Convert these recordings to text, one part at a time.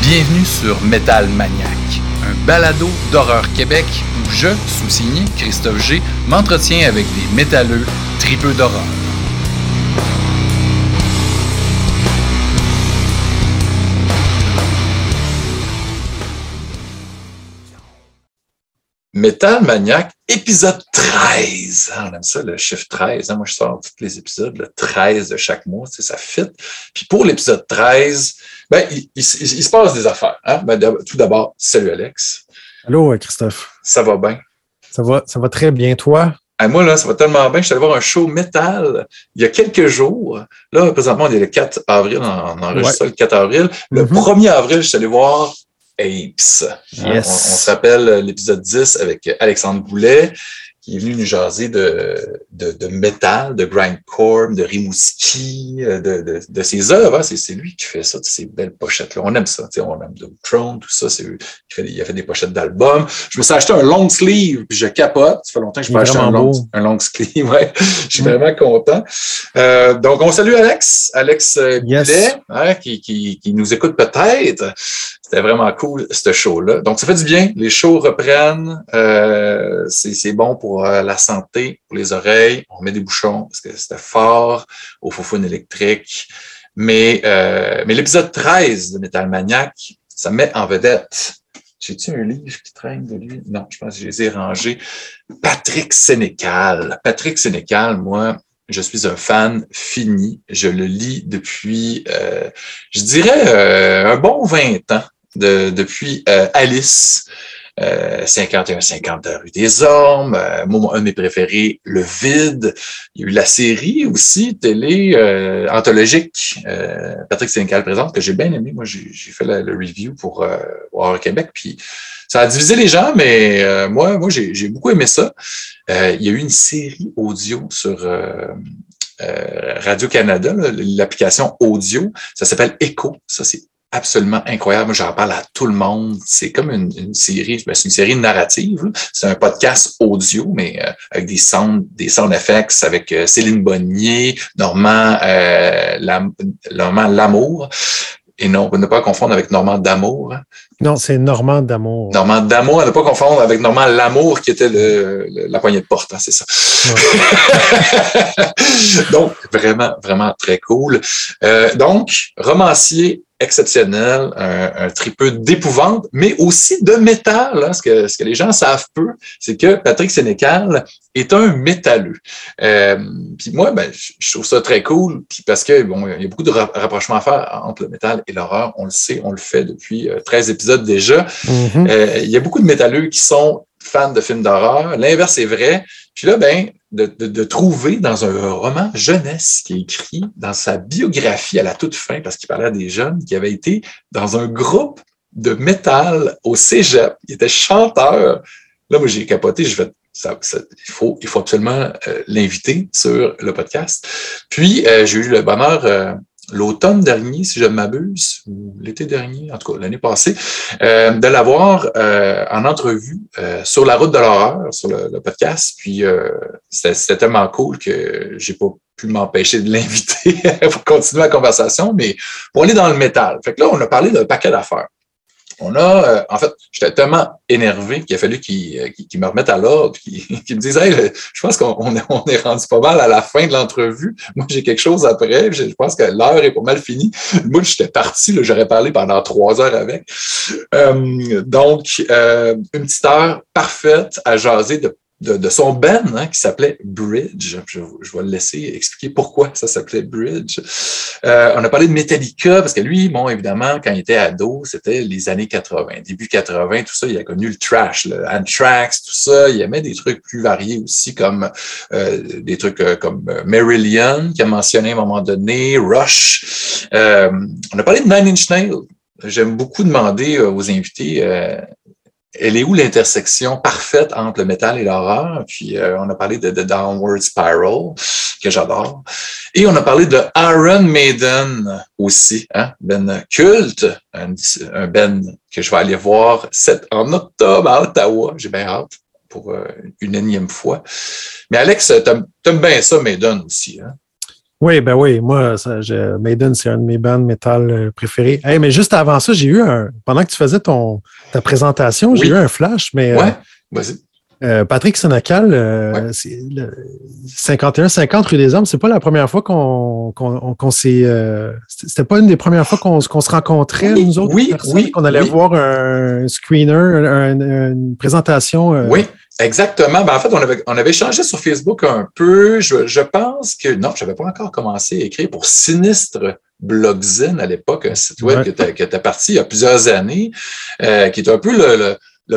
Bienvenue sur Metal Maniac, un balado d'horreur Québec où je, sous-signé Christophe G, m'entretiens avec des métalleux tripeux d'horreur. Metal Maniac, épisode 13. Ah, on aime ça, le chiffre 13. Hein. Moi, je sors tous les épisodes, le 13 de chaque mois, ça fit. Puis pour l'épisode 13, ben, il, se passe des affaires. Hein. Ben, tout d'abord, salut Alex. Allô, Christophe. Ça va bien? Ça va, ça va très bien, toi? moi, là, ça va tellement bien. Je suis allé voir un show métal il y a quelques jours. Là, présentement, on est le 4 avril, on enregistre le 4 avril. Le 1er mm-hmm. avril, je suis allé voir Apes. On, s'appelle l'épisode 10 avec Alexandre Boulet qui est venu nous jaser de, de, de métal, de grindcore, de Rimouski, de, de, de ses œuvres. Hein. C'est lui qui fait ça, ces belles pochettes-là. On aime ça. On aime The Throne, tout ça. Il, fait, il a fait des pochettes d'albums. Je me suis acheté un long sleeve, puis je capote. Ça fait longtemps que je me acheté un long, un long, sleeve. Ouais. Je suis mm. vraiment content. Euh, donc, on salue Alex, Alex euh, yes. hein, qui, qui, qui nous écoute peut-être. C'était vraiment cool, ce show-là. Donc, ça fait du bien. Les shows reprennent. Euh, c'est bon pour euh, la santé, pour les oreilles. On met des bouchons parce que c'était fort au foufoune électrique. Mais, euh, mais l'épisode 13 de Metal Maniac, ça met en vedette. J'ai-tu un livre qui traîne de lui? Non, je pense que je les ai rangés. Patrick Sénécal. Patrick Sénécal, moi, je suis un fan fini. Je le lis depuis, euh, je dirais, euh, un bon 20 ans de, depuis euh, Alice. Euh, 51-50 rue des Hommes, euh, un de mes préférés, Le Vide. Il y a eu la série aussi, télé, euh, anthologique, euh, Patrick Sénécal présente, que j'ai bien aimé. Moi, j'ai fait le review pour voir Québec, puis ça a divisé les gens, mais moi, moi j'ai beaucoup aimé ça. il y a eu une série audio sur Radio-Canada, l'application audio. Ça s'appelle Echo. Ça, c'est absolument incroyable. J'en parle à tout le monde. C'est comme une, série, ben, c'est une série narrative. C'est un podcast audio, mais euh, avec des sound, des sound effects avec euh, Céline Bonnier, Normand, euh, Normand Lamour. Et non, ne pas confondre avec Normand d'Amour. Non, c'est Normand d'Amour. Normand d'Amour, à ne pas confondre avec Normand Lamour, qui était le, la poignée de porte, hein, c'est ça. donc, vraiment, vraiment très cool. Euh, donc, romancier exceptionnel, un, un tripeux d'épouvante, mais aussi de métal. Hein. Ce, que, ce que les gens savent peu, c'est que Patrick Sénécal est un métalleux. Euh, puis moi, ben, je trouve ça très cool, puis parce que bon, il y a beaucoup de rapprochements à faire entre le métal et l'horreur. On le sait, on le fait depuis 13 euh, épisodes déjà. Mm-hmm. Euh, il y a beaucoup de métalleux qui sont fans de films d'horreur. L'inverse est vrai. Puis là, ben, de, trouver dans un roman jeunesse qui est écrit dans sa biographie à la toute fin, parce qu'il parlait à des jeunes qui avaient été dans un groupe de métal au cégep. Il était chanteur. Là, moi, j'ai capoté. Je vais, il, faut, il faut absolument euh, l'inviter sur le podcast. Puis, euh, j'ai eu le bonheur euh, l'automne dernier, si je ne m'abuse, ou l'été dernier, en tout cas l'année passée, euh, de l'avoir euh, en entrevue euh, sur la route de l'horreur, sur le, podcast. Puis euh, c'était tellement cool que j'ai pas pu m'empêcher de l'inviter pour continuer la conversation, mais pour aller dans le métal. Fait que là, on a parlé d'un paquet d'affaires on a, euh, en fait, j'étais tellement énervé qu'il a fallu qu'il euh, me remette à l'ordre, qu'il me dise, hey, je pense qu'on on est rendu pas mal à la fin de l'entrevue. Moi, j'ai quelque chose après. Je, pense que l'heure est pas mal finie. Moi, j'étais parti, j'aurais parlé pendant trois heures avec. Euh, donc, une petite heure parfaite à jaser de de, son band hein, qui s'appelait Bridge. Je, vais le laisser expliquer pourquoi ça s'appelait Bridge. Euh, on a parlé de Metallica parce que lui, bon, évidemment, quand il était ado, c'était les années 80, début 80, tout ça. Il a connu le trash, le Anthrax, tout ça. Il aimait des trucs plus variés aussi, comme euh, des trucs euh, comme Marillion, qui a mentionné à un moment donné, Rush. on a parlé de Nine Inch Nails. J'aime beaucoup demander aux invités elle est où l'intersection parfaite entre le métal et l'horreur? Puis euh, on a parlé de, The Downward Spiral, que j'adore. Et on a parlé de Iron Maiden aussi, hein? Ben culte, un, Ben que je vais aller voir en octobre à Ottawa. J'ai bien hâte pour euh, une énième fois. Mais Alex, t'aimes bien ça, Maiden aussi, hein? Oui, ben oui, moi, ça, Maiden, c'est un de mes bands métal euh, préférés. Hey, mais juste avant ça, j'ai eu un. Pendant que tu faisais ton, ta présentation, j'ai eu un flash, mais. Ouais, vas-y. Euh, Patrick Sénacal, euh, 51-50 rue des Hommes, c'est pas la première fois qu'on qu s'est. Euh, c'était pas une des premières fois qu'on se rencontrait, nous autres, oui, oui, qu'on allait voir un screener, une présentation. Euh, oui. Exactement. Ben, en fait, on avait, on avait échangé sur Facebook un peu. Je, je pense que non, je n'avais pas encore commencé à écrire pour Sinistre Blogzine à l'époque, un site web ouais. qui était parti il y a plusieurs années, euh, qui est un peu le le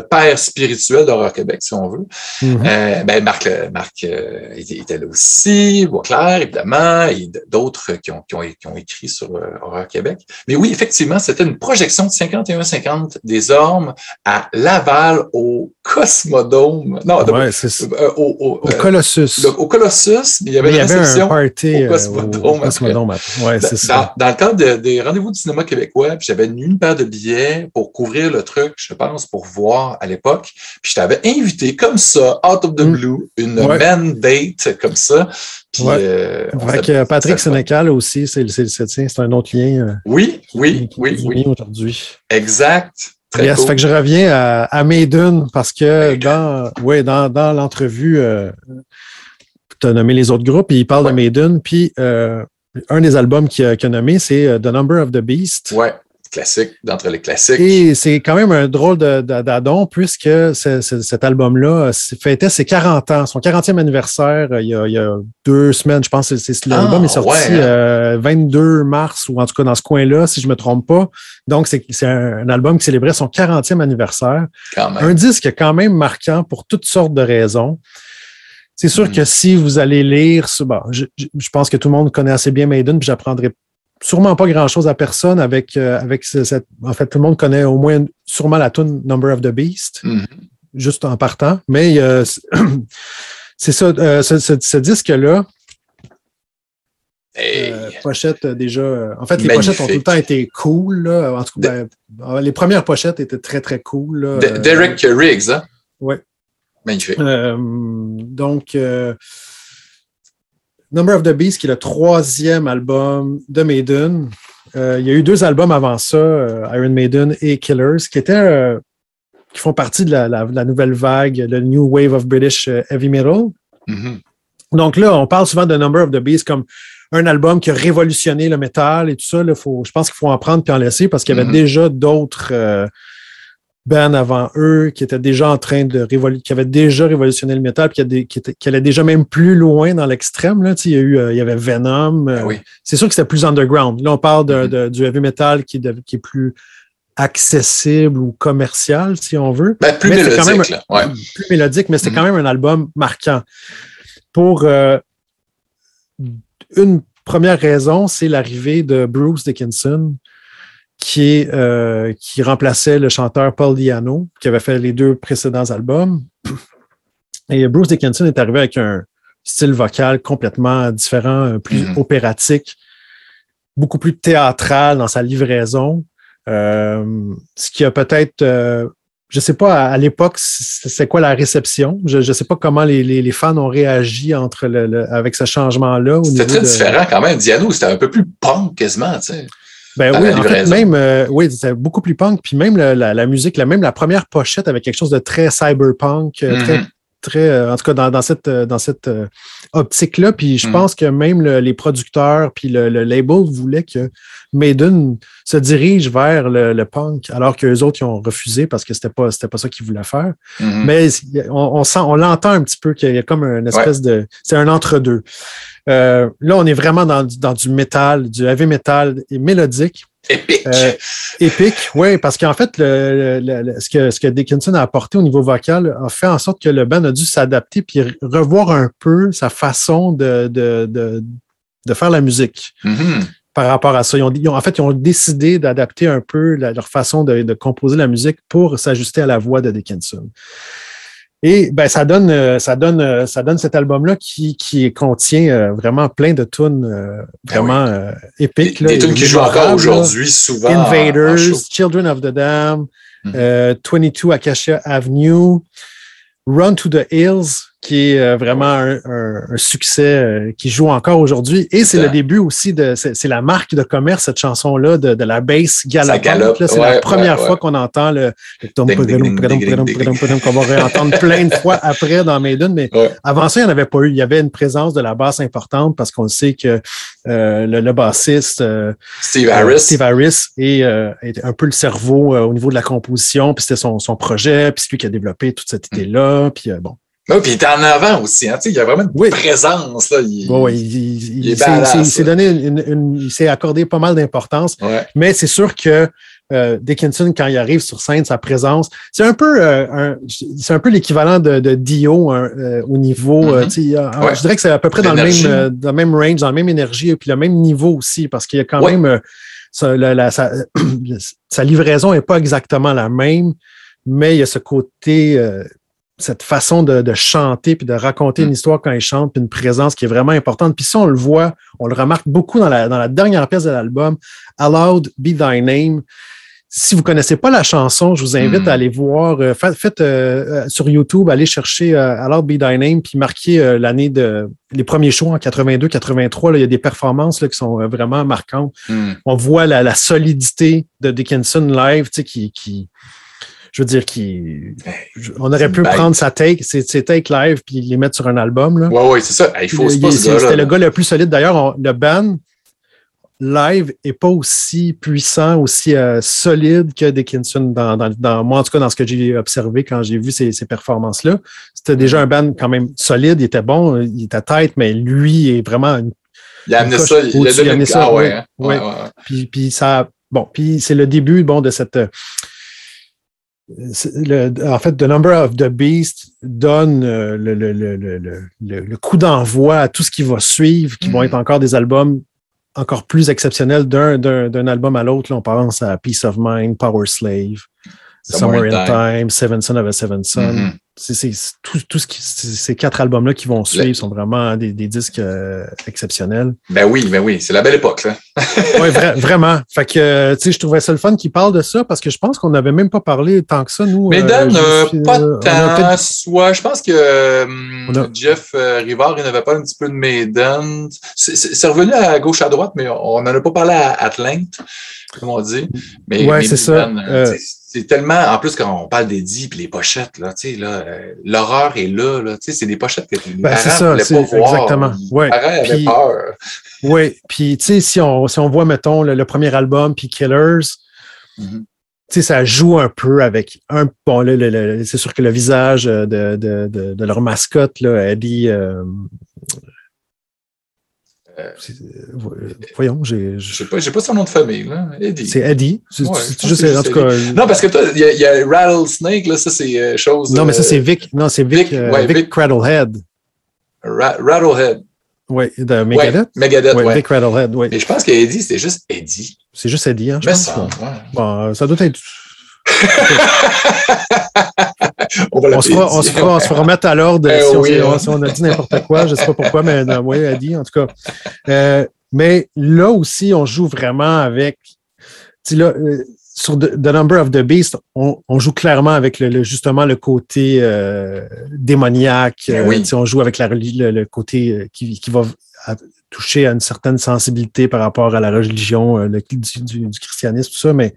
père spirituel d'Horreur Québec, si on veut. Mm-hmm. euh, ben Marc, Marc euh, était là aussi, Boisclair, évidemment, et d'autres qui ont, qui, ont, qui ont, écrit sur euh, Horreur Québec. Mais oui, effectivement, c'était une projection de 51-50 des Ormes à Laval, au Cosmodome. Non, ouais, euh, au, au, au, Colossus. Le, au Colossus, il y avait, il y avait un party au Cosmodome. Au, Cosmodome ouais, c'est ça. Dans, dans, le cadre de, des rendez-vous du cinéma québécois, j'avais une paire de billets pour couvrir le truc, je pense, pour voir à l'époque. Puis je t'avais invité comme ça, out of the mm. blue, une ouais. man date comme ça. Puis, ouais. euh, Avec euh, Patrick Sénécal aussi, c'est le tien, c'est un autre lien. Euh, oui, oui, qui, oui, oui. aujourd'hui. Exact. Très yes, cool. fait que je reviens à, à Maiden parce que dans, ouais, dans, dans l'entrevue, euh, tu as nommé les autres groupes et il parle ouais. de Maiden. Puis euh, un des albums qu'il a, qu a, nommé, c'est The Number of the Beast. Ouais classique, d'entre les classiques. Et c'est quand même un drôle d'adon puisque c cet album-là fêtait ses 40 ans, son 40e anniversaire il y a, il y a deux semaines, je pense. L'album ah, est sorti ouais, hein? euh, 22 mars ou en tout cas dans ce coin-là, si je me trompe pas. Donc, c'est un, album qui célébrait son 40e anniversaire. Un disque quand même marquant pour toutes sortes de raisons. C'est sûr mmh. que si vous allez lire, bon, je, je, pense que tout le monde connaît assez bien Maiden, puis j'apprendrai sûrement pas grand-chose à personne avec, euh, avec cette... En fait, tout le monde connaît au moins sûrement la tune Number of the Beast, mm -hmm. juste en partant. Mais euh, c'est ça, euh, ce, ce, ce disque-là, Hey. Pochette déjà. En fait, les Magnifique. pochettes ont tout le temps été cool. Là. En tout cas, ben, les premières pochettes étaient très, très cool. Là. De Derek Riggs, hein? Oui. Magnifique. Donc, Number of the Beast, qui est le troisième album de Maiden. Euh, il y a eu deux albums avant ça, euh, Iron Maiden et Killers, qui étaient euh, qui font partie de la, la, la, nouvelle vague, le New Wave of British Heavy Metal. Mm -hmm. Donc là, on parle souvent de Number of the Beast comme un album qui a révolutionné le métal et tout ça. Là, faut, je pense qu'il faut en prendre puis en laisser parce qu'il y avait mm -hmm. déjà d'autres bands avant eux qui étaient déjà en train de révolutionner, qui avaient déjà révolutionné le métal, puis qui, qui, qui allaient déjà même plus loin dans l'extrême. Là, il y a eu, euh, il y avait Venom. Euh, oui. C'est sûr que c'était plus underground. Là, on parle de, mm -hmm. de, du heavy metal qui, de, qui est plus accessible ou commercial, si on veut. Ben, plus mais mélodique. Quand même, là. Ouais. Plus mélodique, mais c'est mm -hmm. quand même un album marquant. Pour euh, une première raison, c'est l'arrivée de Bruce Dickinson, qui, est, euh, qui remplaçait le chanteur Paul Diano, qui avait fait les deux précédents albums. Et Bruce Dickinson est arrivé avec un style vocal complètement différent, plus mm -hmm. opératique, beaucoup plus théâtral dans sa livraison. Euh, ce qui a peut-être, euh, je ne sais pas à, à l'époque, c'est quoi la réception? Je ne sais pas comment les, les, les, fans ont réagi entre le, le avec ce changement-là. C'était très de... différent quand même. Diano, c'était un peu plus punk quasiment, tu sais. Ben oui, en fait, même, euh, oui, c'était beaucoup plus punk. Puis même la, la, la, musique, la, même la première pochette avec quelque chose de très cyberpunk, mm -hmm. très, très, euh, en tout cas dans, dans cette, euh, dans cette euh, optique-là. Puis je mm -hmm. pense que même le, les producteurs puis le, le, label voulaient que Maiden se dirige vers le, le punk, alors qu'eux autres, ils ont refusé parce que c'était pas, c'était pas ça qu'ils voulaient faire. Mm -hmm. Mais on, on sent, on l'entend un petit peu qu'il y a comme une espèce ouais. de, c'est un entre-deux. Euh, là, on est vraiment dans, dans, du métal, du heavy metal et mélodique. Épique. Euh, épique, oui, parce qu'en fait, le, le, le, ce, que, ce que Dickinson a apporté au niveau vocal a fait en sorte que le band a dû s'adapter puis revoir un peu sa façon de, de, de, de faire la musique. Mm -hmm. Par rapport à ça, ils ont, ils ont, en fait, ils ont décidé d'adapter un peu la, leur façon de, de composer la musique pour s'ajuster à la voix de Dickinson. Et ben, ça donne, euh, ça donne, ça donne cet album-là qui, qui contient euh, vraiment plein de tunes euh, vraiment ah oui. épiques. Des, des tunes qui jouent encore aujourd'hui, souvent. Invaders, Children of the Dam, mm -hmm. 22 Acacia Avenue. Run to the Hills, qui est euh, vraiment un, un, succès euh, qui joue encore aujourd'hui. Et c'est le début aussi de, c'est la marque de commerce, cette chanson-là, de, de la bass galopante. C'est la première fois qu'on entend le, qu'on va réentendre plein de fois après dans Maiden. Mais avant ça, il n'y en avait pas eu. Il y avait une présence de la basse importante parce qu'on sait que euh, le, le, bassiste Steve Harris, Steve Harris est, est, un peu le cerveau au niveau de la composition. Puis c'était son, son projet. Puis c'est lui qui a développé toute cette mm. idée-là. Puis bon, oui, puis il était en avant aussi. Hein, il y a vraiment une présence. Là. Il, oui, il, il, il s'est donné une, il s'est accordé pas mal d'importance. Mais c'est sûr que euh, Dickinson, quand il arrive sur scène, sa présence, c'est un peu euh, c'est un peu l'équivalent de, de Dio hein, euh, au niveau. Mm-hmm. Je dirais que c'est à peu près dans le même dans le même range, dans la même énergie, et puis le même niveau aussi, parce qu'il y a quand même sa, la, sa, sa, livraison n'est pas exactement la même, mais il y a ce côté cette façon de, chanter puis de raconter une mm. histoire quand il chante, puis une présence qui est vraiment importante. Puis si on le voit, on le remarque beaucoup dans la, dans la dernière pièce de l'album, Allowed Be Thy Name. Si vous connaissez pas la chanson, je vous invite mm. à aller voir. Euh, faites, euh, euh, sur YouTube, allez chercher Allowed Be Thy Name, puis marquez l'année de les premiers shows en 82, 83. Là, il y a des performances là, qui sont vraiment marquantes. Mm. On voit la, solidité de Dickinson live, tu sais, qui, qui je veux dire, qui, on aurait pu prendre sa take, ses, take live, puis les mettre sur un album. Là. Ouais, ouais, c'est ça. Il faut C'était le gars le plus solide. D'ailleurs, le band live est pas aussi puissant, aussi euh, solide que Dickinson dans, dans, moi, en tout cas, dans ce que j'ai observé quand j'ai vu ces, performances-là. C'était déjà un band quand même solide, il était bon, il était tête, mais lui est vraiment il a amené ça, il a amené ça. Ah ouais, hein. ouais, ouais. Puis, puis ça, bon, puis c'est le début, bon, de cette le, en fait, The Number of the Beast donne euh, le, le, le, le coup d'envoi à tout ce qui va suivre, qui vont mm. être encore des albums encore plus exceptionnels d'un album à l'autre. On pense à Peace of Mind, Power Slave, Somewhere, in Time, Seven Son of a Seven Son. Mm-hmm c'est tout, tout, ce qui, ces quatre albums-là qui vont suivre sont vraiment des, des disques euh, exceptionnels. Ben oui, ben oui, c'est la belle époque, là. oui, vraiment. Fait que, tu sais, je trouvais ça le fun qu'ils parlent de ça parce que je pense qu'on n'avait même pas parlé tant que ça, nous. Mais Dan, euh, pas euh, tant. Soit, je pense que hum, Jeff Rivard, il n'avait pas un petit peu de Maiden. C'est revenu à gauche, à droite, mais on n'en a pas parlé à Atlanta, comme on dit. Mais, ouais, c'est ça c'est tellement, en plus, quand on parle d'Eddie et les pochettes, là, tu sais, là, euh, l'horreur est là, là, tu sais, c'est des pochettes que les ben, parents ne pas voir. Exactement. Ouais. Les parents avaient peur. Oui, puis, tu sais, si on, si on voit, mettons, le, premier album, puis Killers, mm-hmm. tu sais, ça joue un peu avec un, bon, là, c'est sûr que le visage de, de, de, de leur mascotte, là, Eddie, euh, euh, euh, voyons, j'ai. Je sais pas, j'ai pas son nom de famille, là. Eddie. C'est Eddie. Ouais, juste, en tout cas. Non, parce que toi, il y, a Rattlesnake, là, ça, c'est euh, chose. Non, mais ça, c'est Vic. Non, c'est Vic, Vic, ouais, Vic, Vic Cradlehead. Rattlehead. Oui, de Megadeth. Ouais, Megadeth, ouais. Vic Rattlehead, oui. Et je pense qu'Eddie, c'était juste Eddie. C'est juste Eddie, hein, je mais pense. Ça, bon, ça doit être. on, va on, se fera, on, se fera, on se fera remettre à l'ordre eh si, oui, on, si, on, a dit n'importe quoi. Je ne sais pas pourquoi, mais non, oui, elle dit en tout cas. Euh, mais là aussi, on joue vraiment avec. Là, euh, sur The, Number of the Beast, on, on joue clairement avec le, justement le côté euh, démoniaque. Eh oui. on joue avec la, le, le côté qui, qui va toucher à une certaine sensibilité par rapport à la religion, le, du, du, du christianisme, tout ça, mais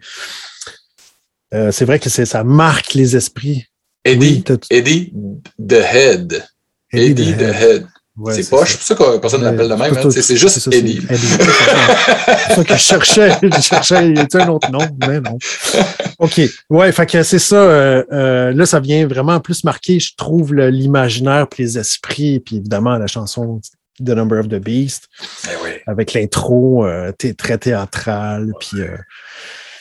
euh, c'est vrai que ça marque les esprits. Eddie, Eddie the Head. Eddie, the, Head. c'est pas, c'est pour ça que personne ne l'appelle de même. Hein. C'est juste Eddie. C'est ça que je cherchais. Je cherchais un autre nom, mais non. OK. Ouais, fait que c'est ça. Euh, euh, là, ça vient vraiment plus marquer, je trouve, l'imaginaire puis les esprits, puis évidemment la chanson The Number of the Beast. Eh avec l'intro très théâtrale, puis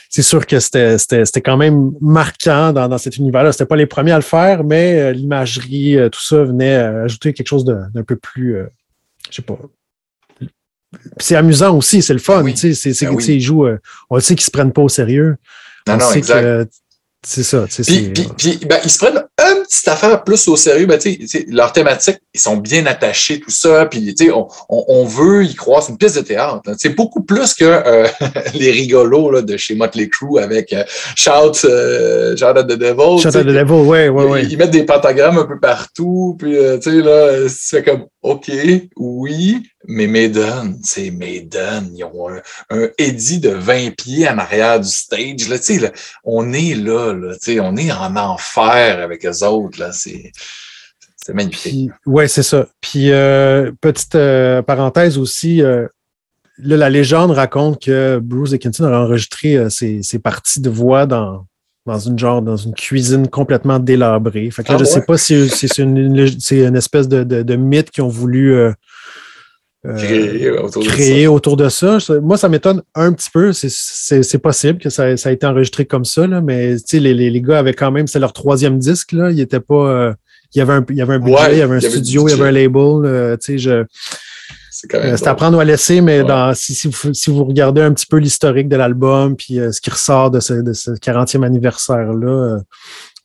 c'est sûr que c'était quand même marquant dans, dans cet univers-là. C'était pas les premiers à le faire, mais euh, l'imagerie, euh, tout ça venait euh, ajouter quelque chose d'un peu plus, je sais pas. C'est amusant aussi, c'est le fun. Oui. Tu sais, ben ils jouent, on le sait qu'ils se prennent pas au sérieux. Non, non, exact. C'est ça. Puis, puis, puis ben, ils se prennent un petites affaires plus au sérieux, ben, tu sais, leur thématique, ils sont bien attachés, tout ça, puis tu sais, on, on, veut y croire, c'est une pièce de théâtre. C'est beaucoup plus que euh, les rigolos là, de chez Motley Crue avec euh, Shout, euh, Shout at the Devil. Shout at the Devil, ouais, ouais, ouais. Ils, mettent des pentagrammes un peu partout, puis tu sais, là, c'est comme, OK, oui, mais Maiden, c'est Maiden. Ils ont un, Eddie de 20 pieds en arrière du stage. Là, là, on est là, là on est en enfer avec eux autres. Là, c'est, magnifique. Oui, c'est ça. Puis, euh, petite euh, parenthèse aussi, euh, la légende raconte que Bruce Dickinson a enregistré ses, parties de voix dans, dans une genre dans une cuisine complètement délabrée. Fait que là, ah je ne sais pas si, c'est une, espèce de, mythe qu'ils ont voulu créer, autour, de ça. Moi, ça m'étonne un petit peu. C'est possible que ça, a été enregistré comme ça, là, mais les, les, les, gars avaient quand même, c'est leur troisième disque. Là. Ils étaient pas. Euh, il y avait un, il y avait un budget, il y avait un studio, il y avait un label. Euh, je, euh, c'est à prendre ou à laisser, mais dans, si, si, vous, si, vous, regardez un petit peu l'historique de l'album, puis ce qui ressort de ce, de ce 40e anniversaire-là,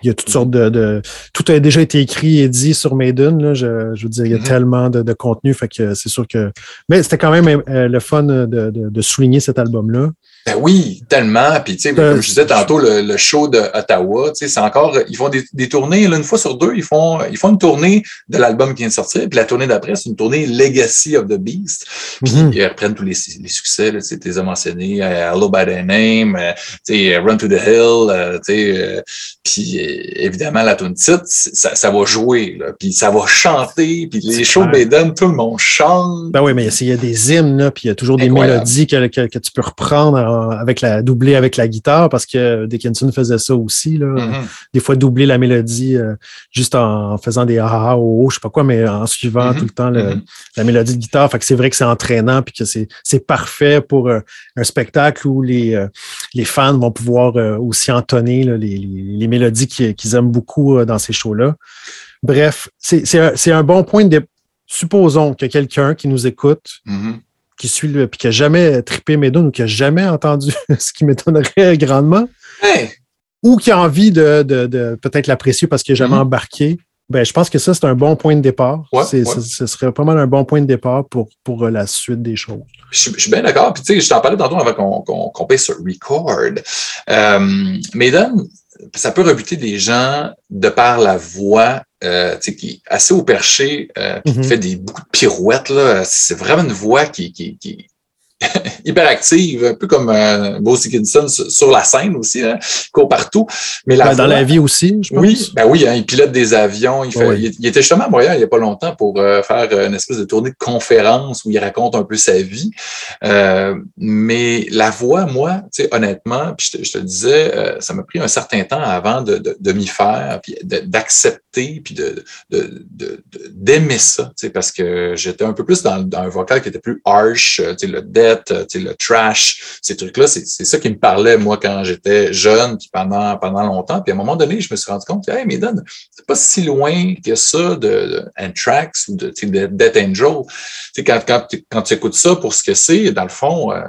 il y a toutes sortes de, Tout a déjà été écrit et dit sur Maiden. Là, je, veux dire, il y a mm-hmm. tellement de, contenu. Fait que c'est sûr que. Mais c'était quand même euh, le fun de souligner cet album-là. Ben oui, tellement. Puis, tu sais, comme je disais tantôt, le, show de Ottawa, tu sais, c'est encore, ils font des, tournées, là, une fois sur deux, ils font, ils font une tournée de l'album qui vient de sortir, puis la tournée d'après, c'est une tournée Legacy of the Beast. Puis, mm-hmm. ils reprennent tous les, les succès, tu sais, les as mentionnés, euh, Hello by the Name, euh, tu sais, Run to the Hill, euh, tu sais, puis évidemment, la tune titre, ça, ça va jouer, là, puis ça va chanter, puis les shows Baden, tout le monde chante. Ben oui, mais il y a des hymnes, là, puis il y a toujours des mélodies que, que, que, tu peux reprendre avec la doublée avec la guitare parce que Dickinson faisait ça aussi. Là. Mm-hmm. Des fois, doubler la mélodie euh, juste en, faisant des ah ah oh, oh, je sais pas quoi, mais en suivant mm-hmm. tout le temps mm-hmm. la mélodie de guitare. Fait que c'est vrai que c'est entraînant puis que c'est parfait pour euh, un spectacle où les, euh, les fans vont pouvoir aussi entonner les, les, mélodies qu'ils aiment beaucoup dans ces shows-là. Bref, c'est un, un, bon point de. Supposons que quelqu'un qui nous écoute qui suit le, puis qui n'a jamais trippé Maiden ou qui n'a jamais entendu ce qui m'étonnerait grandement, ou qui a envie de, peut-être l'apprécier parce qu'il n'a jamais mm-hmm. embarqué, ben, je pense que ça, c'est un bon point de départ. Ce serait pas mal un bon point de départ pour, pour euh, la suite des choses. Je, suis bien d'accord. Puis, tu sais, je t'en parlais tantôt avant qu'on qu passe sur record. Euh, Maiden, ça peut rebuter des gens de par la voix euh, qui est assez au perché, euh, qui mm-hmm. fait des, beaucoup de pirouettes. C'est vraiment une voix qui, qui, qui, hyperactive, un peu comme euh, Dickinson sur la scène aussi, hein, court partout. Mais la ben, dans la vie aussi, je pense. Oui, ben oui, hein, il pilote des avions. Il, fait, il, était justement à Montréal il n'y a pas longtemps pour euh, faire une espèce de tournée de conférence où il raconte un peu sa vie. Euh, mais la voix, moi, honnêtement, puis je te, je te le disais, euh, ça m'a pris un certain temps avant de, de, de m'y faire, puis d'accepter, puis de, d'aimer ça, parce que j'étais un peu plus dans, dans, un vocal qui était plus harsh, le death, euh, le trash, ces trucs-là, c'est ça qui me parlait, moi, quand j'étais jeune, puis pendant, pendant longtemps. Puis à un moment donné, je me suis rendu compte que, hey, Maiden, c'est pas si loin que ça de, Anthrax ou de, de Death Angel. quand, quand, quand tu écoutes ça pour ce que c'est, dans le fond, euh,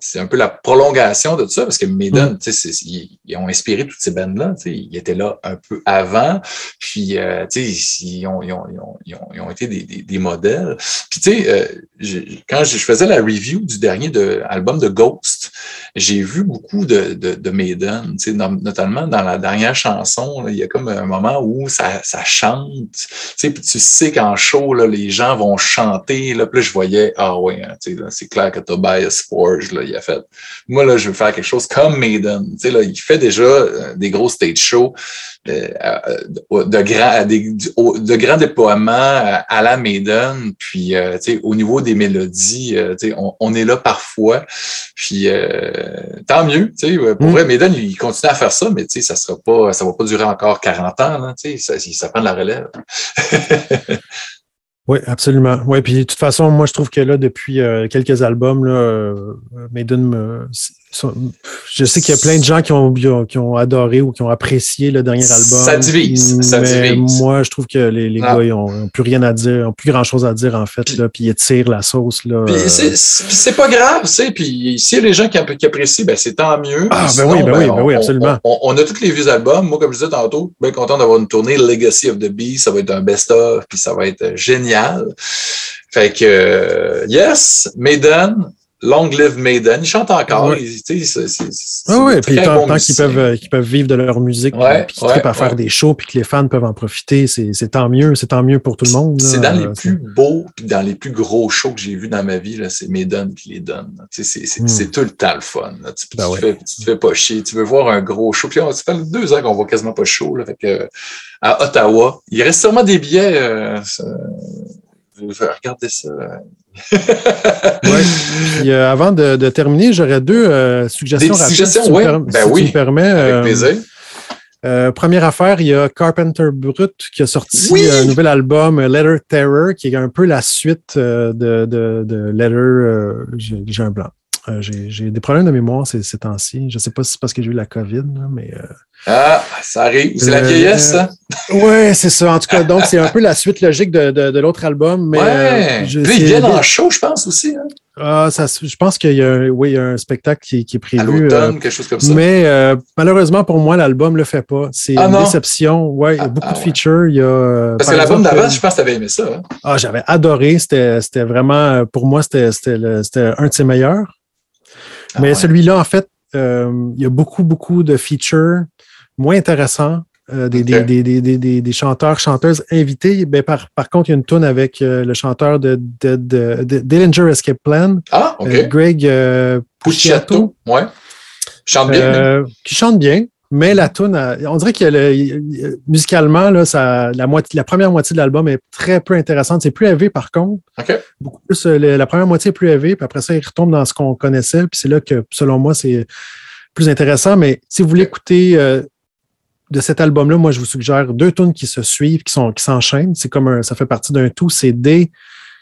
c'est un peu la prolongation de tout ça, parce que Maiden, mm. ils, ils, ont inspiré toutes ces bandes-là. Ils étaient là un peu avant, puis euh, ils, ont, ils, ont, ils, ont, ils, ont, été des, des, des modèles. Puis, tu sais, quand je faisais la review du dernier de, album de Ghost, j'ai vu beaucoup de, de, de Maiden, notamment dans la dernière chanson, il y a comme un moment où ça, ça chante, puis tu sais qu'en show, là, les gens vont chanter, là, puis je voyais, ah ouais, hein, c'est clair que Tobias Forge, là, il a fait, moi, là, je veux faire quelque chose comme Maiden, là, il fait déjà euh, des gros stage shows, euh, euh, de, grands déploiements à la Maiden, puis au niveau des mélodies, on, est là parfois, puis tant mieux, tu sais, pour mm. vrai, Maiden, il continue à faire ça, mais tu sais, ça sera pas, ça va pas durer encore 40 ans, là, tu sais, ça, ça prend de la relève. Oui, absolument. Oui, puis de toute façon, moi, je trouve que là, depuis quelques albums, là, Maiden, je sais qu'il y a plein de gens qui ont, qui ont adoré ou qui ont apprécié le dernier album. Ça divise. Ça mais moi, je trouve que les, les gars, ils n'ont plus rien à dire, n'ont plus grand chose à dire, en fait, là, puis ils tirent la sauce. Là, puis c'est pas grave, tu sais. Puis s'il y a des gens qui, qui apprécient, ben, c'est tant mieux. Ah, ben oui, ben, oui, ben oui, absolument. On, on, a tous les vieux albums. Moi, comme je disais tantôt, bien content d'avoir une tournée Legacy of the Beast. Ça va être un best-of, puis ça va être génial. Fait que, euh, yes, Maiden, Long Live Maiden. Ils chantent encore. Oui, oui, puis tant, tant qu'ils peuvent, qu'ils peuvent vivre de leur musique, ouais, puis qu'ils ouais, à faire des shows, puis que les fans peuvent en profiter, c'est tant mieux. C'est tant mieux pour tout le monde. C'est dans les plus beaux, puis dans les plus gros shows que j'ai vus dans ma vie, c'est Maiden qui les donne. C'est mm. tout le temps le fun. Tu, ben tu, fais, tu, te fais pas chier. Tu veux voir un gros show. Puis ça fait deux ans qu'on voit quasiment pas de show. Là, fait que, à Ottawa, il reste sûrement des billets. Euh, regardez ça. Ouais. Puis, euh, avant de, de terminer, j'aurais deux euh, suggestions Des suggestions, si oui. Ben si oui. tu me permets. Avec euh, plaisir. euh, première affaire, il y a Carpenter Brut qui a sorti Oui! un nouvel album, Letter Terror, qui est un peu la suite de, de, de Letter. J'ai j'ai un blanc. Euh, J'ai des problèmes de mémoire ces, ces temps-ci. Je ne sais pas si c'est parce que j'ai eu la COVID, là, mais. euh, Ah, ça arrive. C'est la Euh, vieillesse, ça? Ouais, c'est ça. En tout cas, donc c'est un peu la suite logique de, de, de l'autre album. Mais, ouais. euh, je- Puis ils c'est- viennent en show, je pense aussi. Hein? Ah, ça je pense qu'il y a, un- oui, il y a un spectacle qui, qui est À prévu. l'automne, euh, quelque chose comme ça. mais euh, malheureusement pour moi, l'album le fait pas. C'est Ah une déception. Ouais, il y a Ah, beaucoup ah de ouais. features. Il y a, euh, Parce par que l'album d'avant, je pense que tu avais aimé ça. Hein? Ah, j'avais adoré. C'était vraiment, euh, pour moi, le- c'était un de ses meilleurs. Ah Mais ouais. celui-là, en fait, euh, il y a beaucoup, beaucoup de features moins intéressants. euh, des, des, des, des, chanteurs, chanteuses invités. Ben, par, par contre, il y a une tune avec euh, le chanteur de, de, de, de Dillinger Escape Plan, Ah, OK. euh, Greg euh, Pucciato. Ouais. Chante bien. euh, qui chante bien, mais la tune, euh, on dirait que le- musicalement, là, ça, la, moitié, la première moitié de l'album est très peu intéressante. C'est plus élevé, par contre. OK. Beaucoup plus, euh, la première moitié est plus élevée, puis après ça, il retombe dans ce qu'on connaissait. Puis c'est là que, selon moi, c'est plus intéressant. Mais si vous voulez écouter euh, de cet album-là, moi, je vous suggère deux tunes qui se suivent, qui sont qui s'enchaînent. C'est comme un, ça fait partie d'un tout. C'est Day,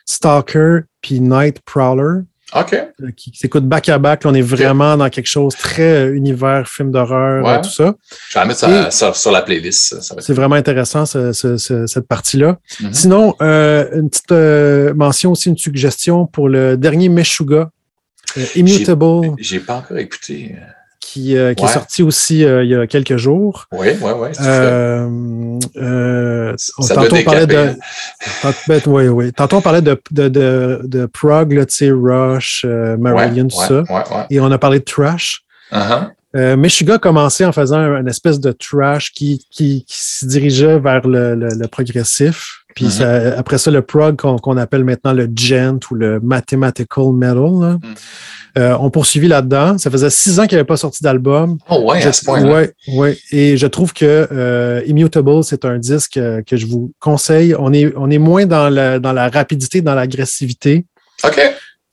Stalker, puis Night Prowler, OK. euh, qui, qui s'écoutent back-à-back. Là, on est vraiment dans quelque chose très euh, univers, film d'horreur, Ouais. euh, tout ça. Je vais mettre Et- sur, sur la playlist. Ça, ça C'est vraiment intéressant, ce- ce- ce- cette partie-là. Mhm. Sinon, euh, une petite mention aussi, une suggestion pour le dernier Meshuga, Immutable, J'ai pas encore écouté. Qui, euh, qui Ouais. est sorti aussi euh, il y a quelques jours. Oui, oui, oui. Euh, Ça tantôt, on parlait de, ben, oui, oui. tantôt, on parlait de, de, de, de prog, là, Rush, Ouais, Marillion, tout ouais, ça. Et on a parlé de trash. Euh, Meshuggah a commencé en faisant un- une espèce de trash qui, qui, qui se dirigeait vers le, le, le progressif. Puis Mhm. ça- après ça, le prog qu'on qu'on appelle maintenant le gent ou le mathematical metal. là. Mhm. Euh, on poursuivit là-dedans. Ça faisait six ans qu'il n'y avait pas sorti d'album. Oh, ouais, à ce point Ouais, ouais. Et je trouve que euh, Immutable, c'est un disque euh, que je vous conseille. On est, on est moins dans la, dans la rapidité, dans l'agressivité. OK.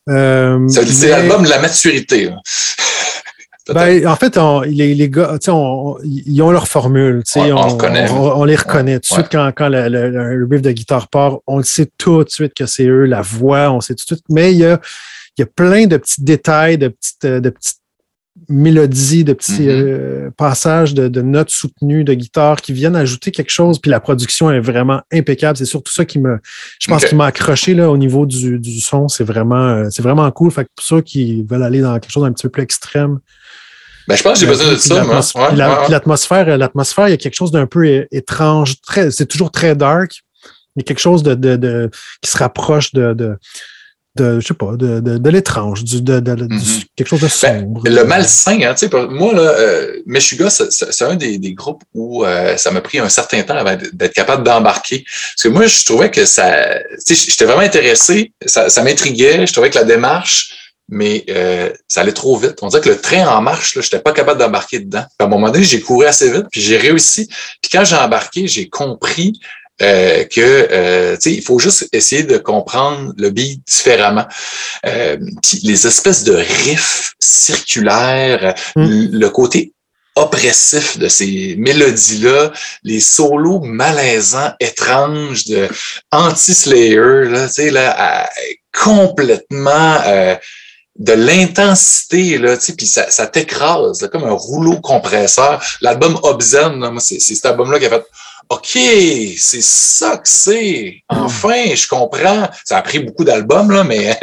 C'est l'album de la maturité. là. Ben, en fait, on- les, les gars, tu sais, on- ils ont leur formule. Ouais, on reconnaît. On, les reconnaît tout de Ouais. suite quand, quand le, le- le riff de guitare part. On le sait tout de suite que c'est eux, la voix, on sait tout de suite. Mais il y a, il y a plein de petits détails, de petites, euh, de petites mélodies, de petits Mhm. euh, passages de, de notes soutenues de guitare qui viennent ajouter quelque chose. Puis la production est vraiment impeccable. C'est surtout ça qui me, je pense, qui m'a accroché là au niveau du, du son. C'est vraiment, euh, c'est vraiment cool. Fait que pour ceux qui veulent aller dans quelque chose d'un petit peu plus extrême, Ben, je pense que j'ai besoin de ça, Ouais. L'atmosphère, l'atmosphère, il y a quelque chose d'un peu étrange. Très, c'est toujours très dark. Il y a quelque chose de, de, de- qui se rapproche de, de, de je sais pas, de, de, de l'étrange, du, de, de- du- Mhm. quelque chose de sombre. Le malsain, hein, tu sais, moi, là, euh, Meshuggah, c'est- c'est c'est un des, des groupes où euh, ça m'a pris un certain temps avant d'être capable d'embarquer. Parce que moi, je trouvais que ça, tu sais, j'étais vraiment intéressé, ça, ça m'intriguait, je trouvais que la démarche, mais euh, ça allait trop vite. On dirait que le train en marche, là, j'étais pas capable d'embarquer dedans. Puis à un moment donné, j'ai couru assez vite, puis j'ai réussi. Puis quand j'ai embarqué, j'ai compris euh, que euh, tu sais, il faut juste essayer de comprendre le beat différemment. Euh, les espèces de riffs circulaires, Mm. le- côté oppressif de ces mélodies-là, les solos malaisants, étranges de anti-Slayer, là, tu sais, là, complètement euh, de l'intensité, là, tu sais, puis ça, ça t'écrase, comme un rouleau compresseur. L'album Obzen, moi, c'est cet album-là qui a fait OK, c'est ça que c'est. Enfin, je comprends. Ça a pris beaucoup d'albums, là, mais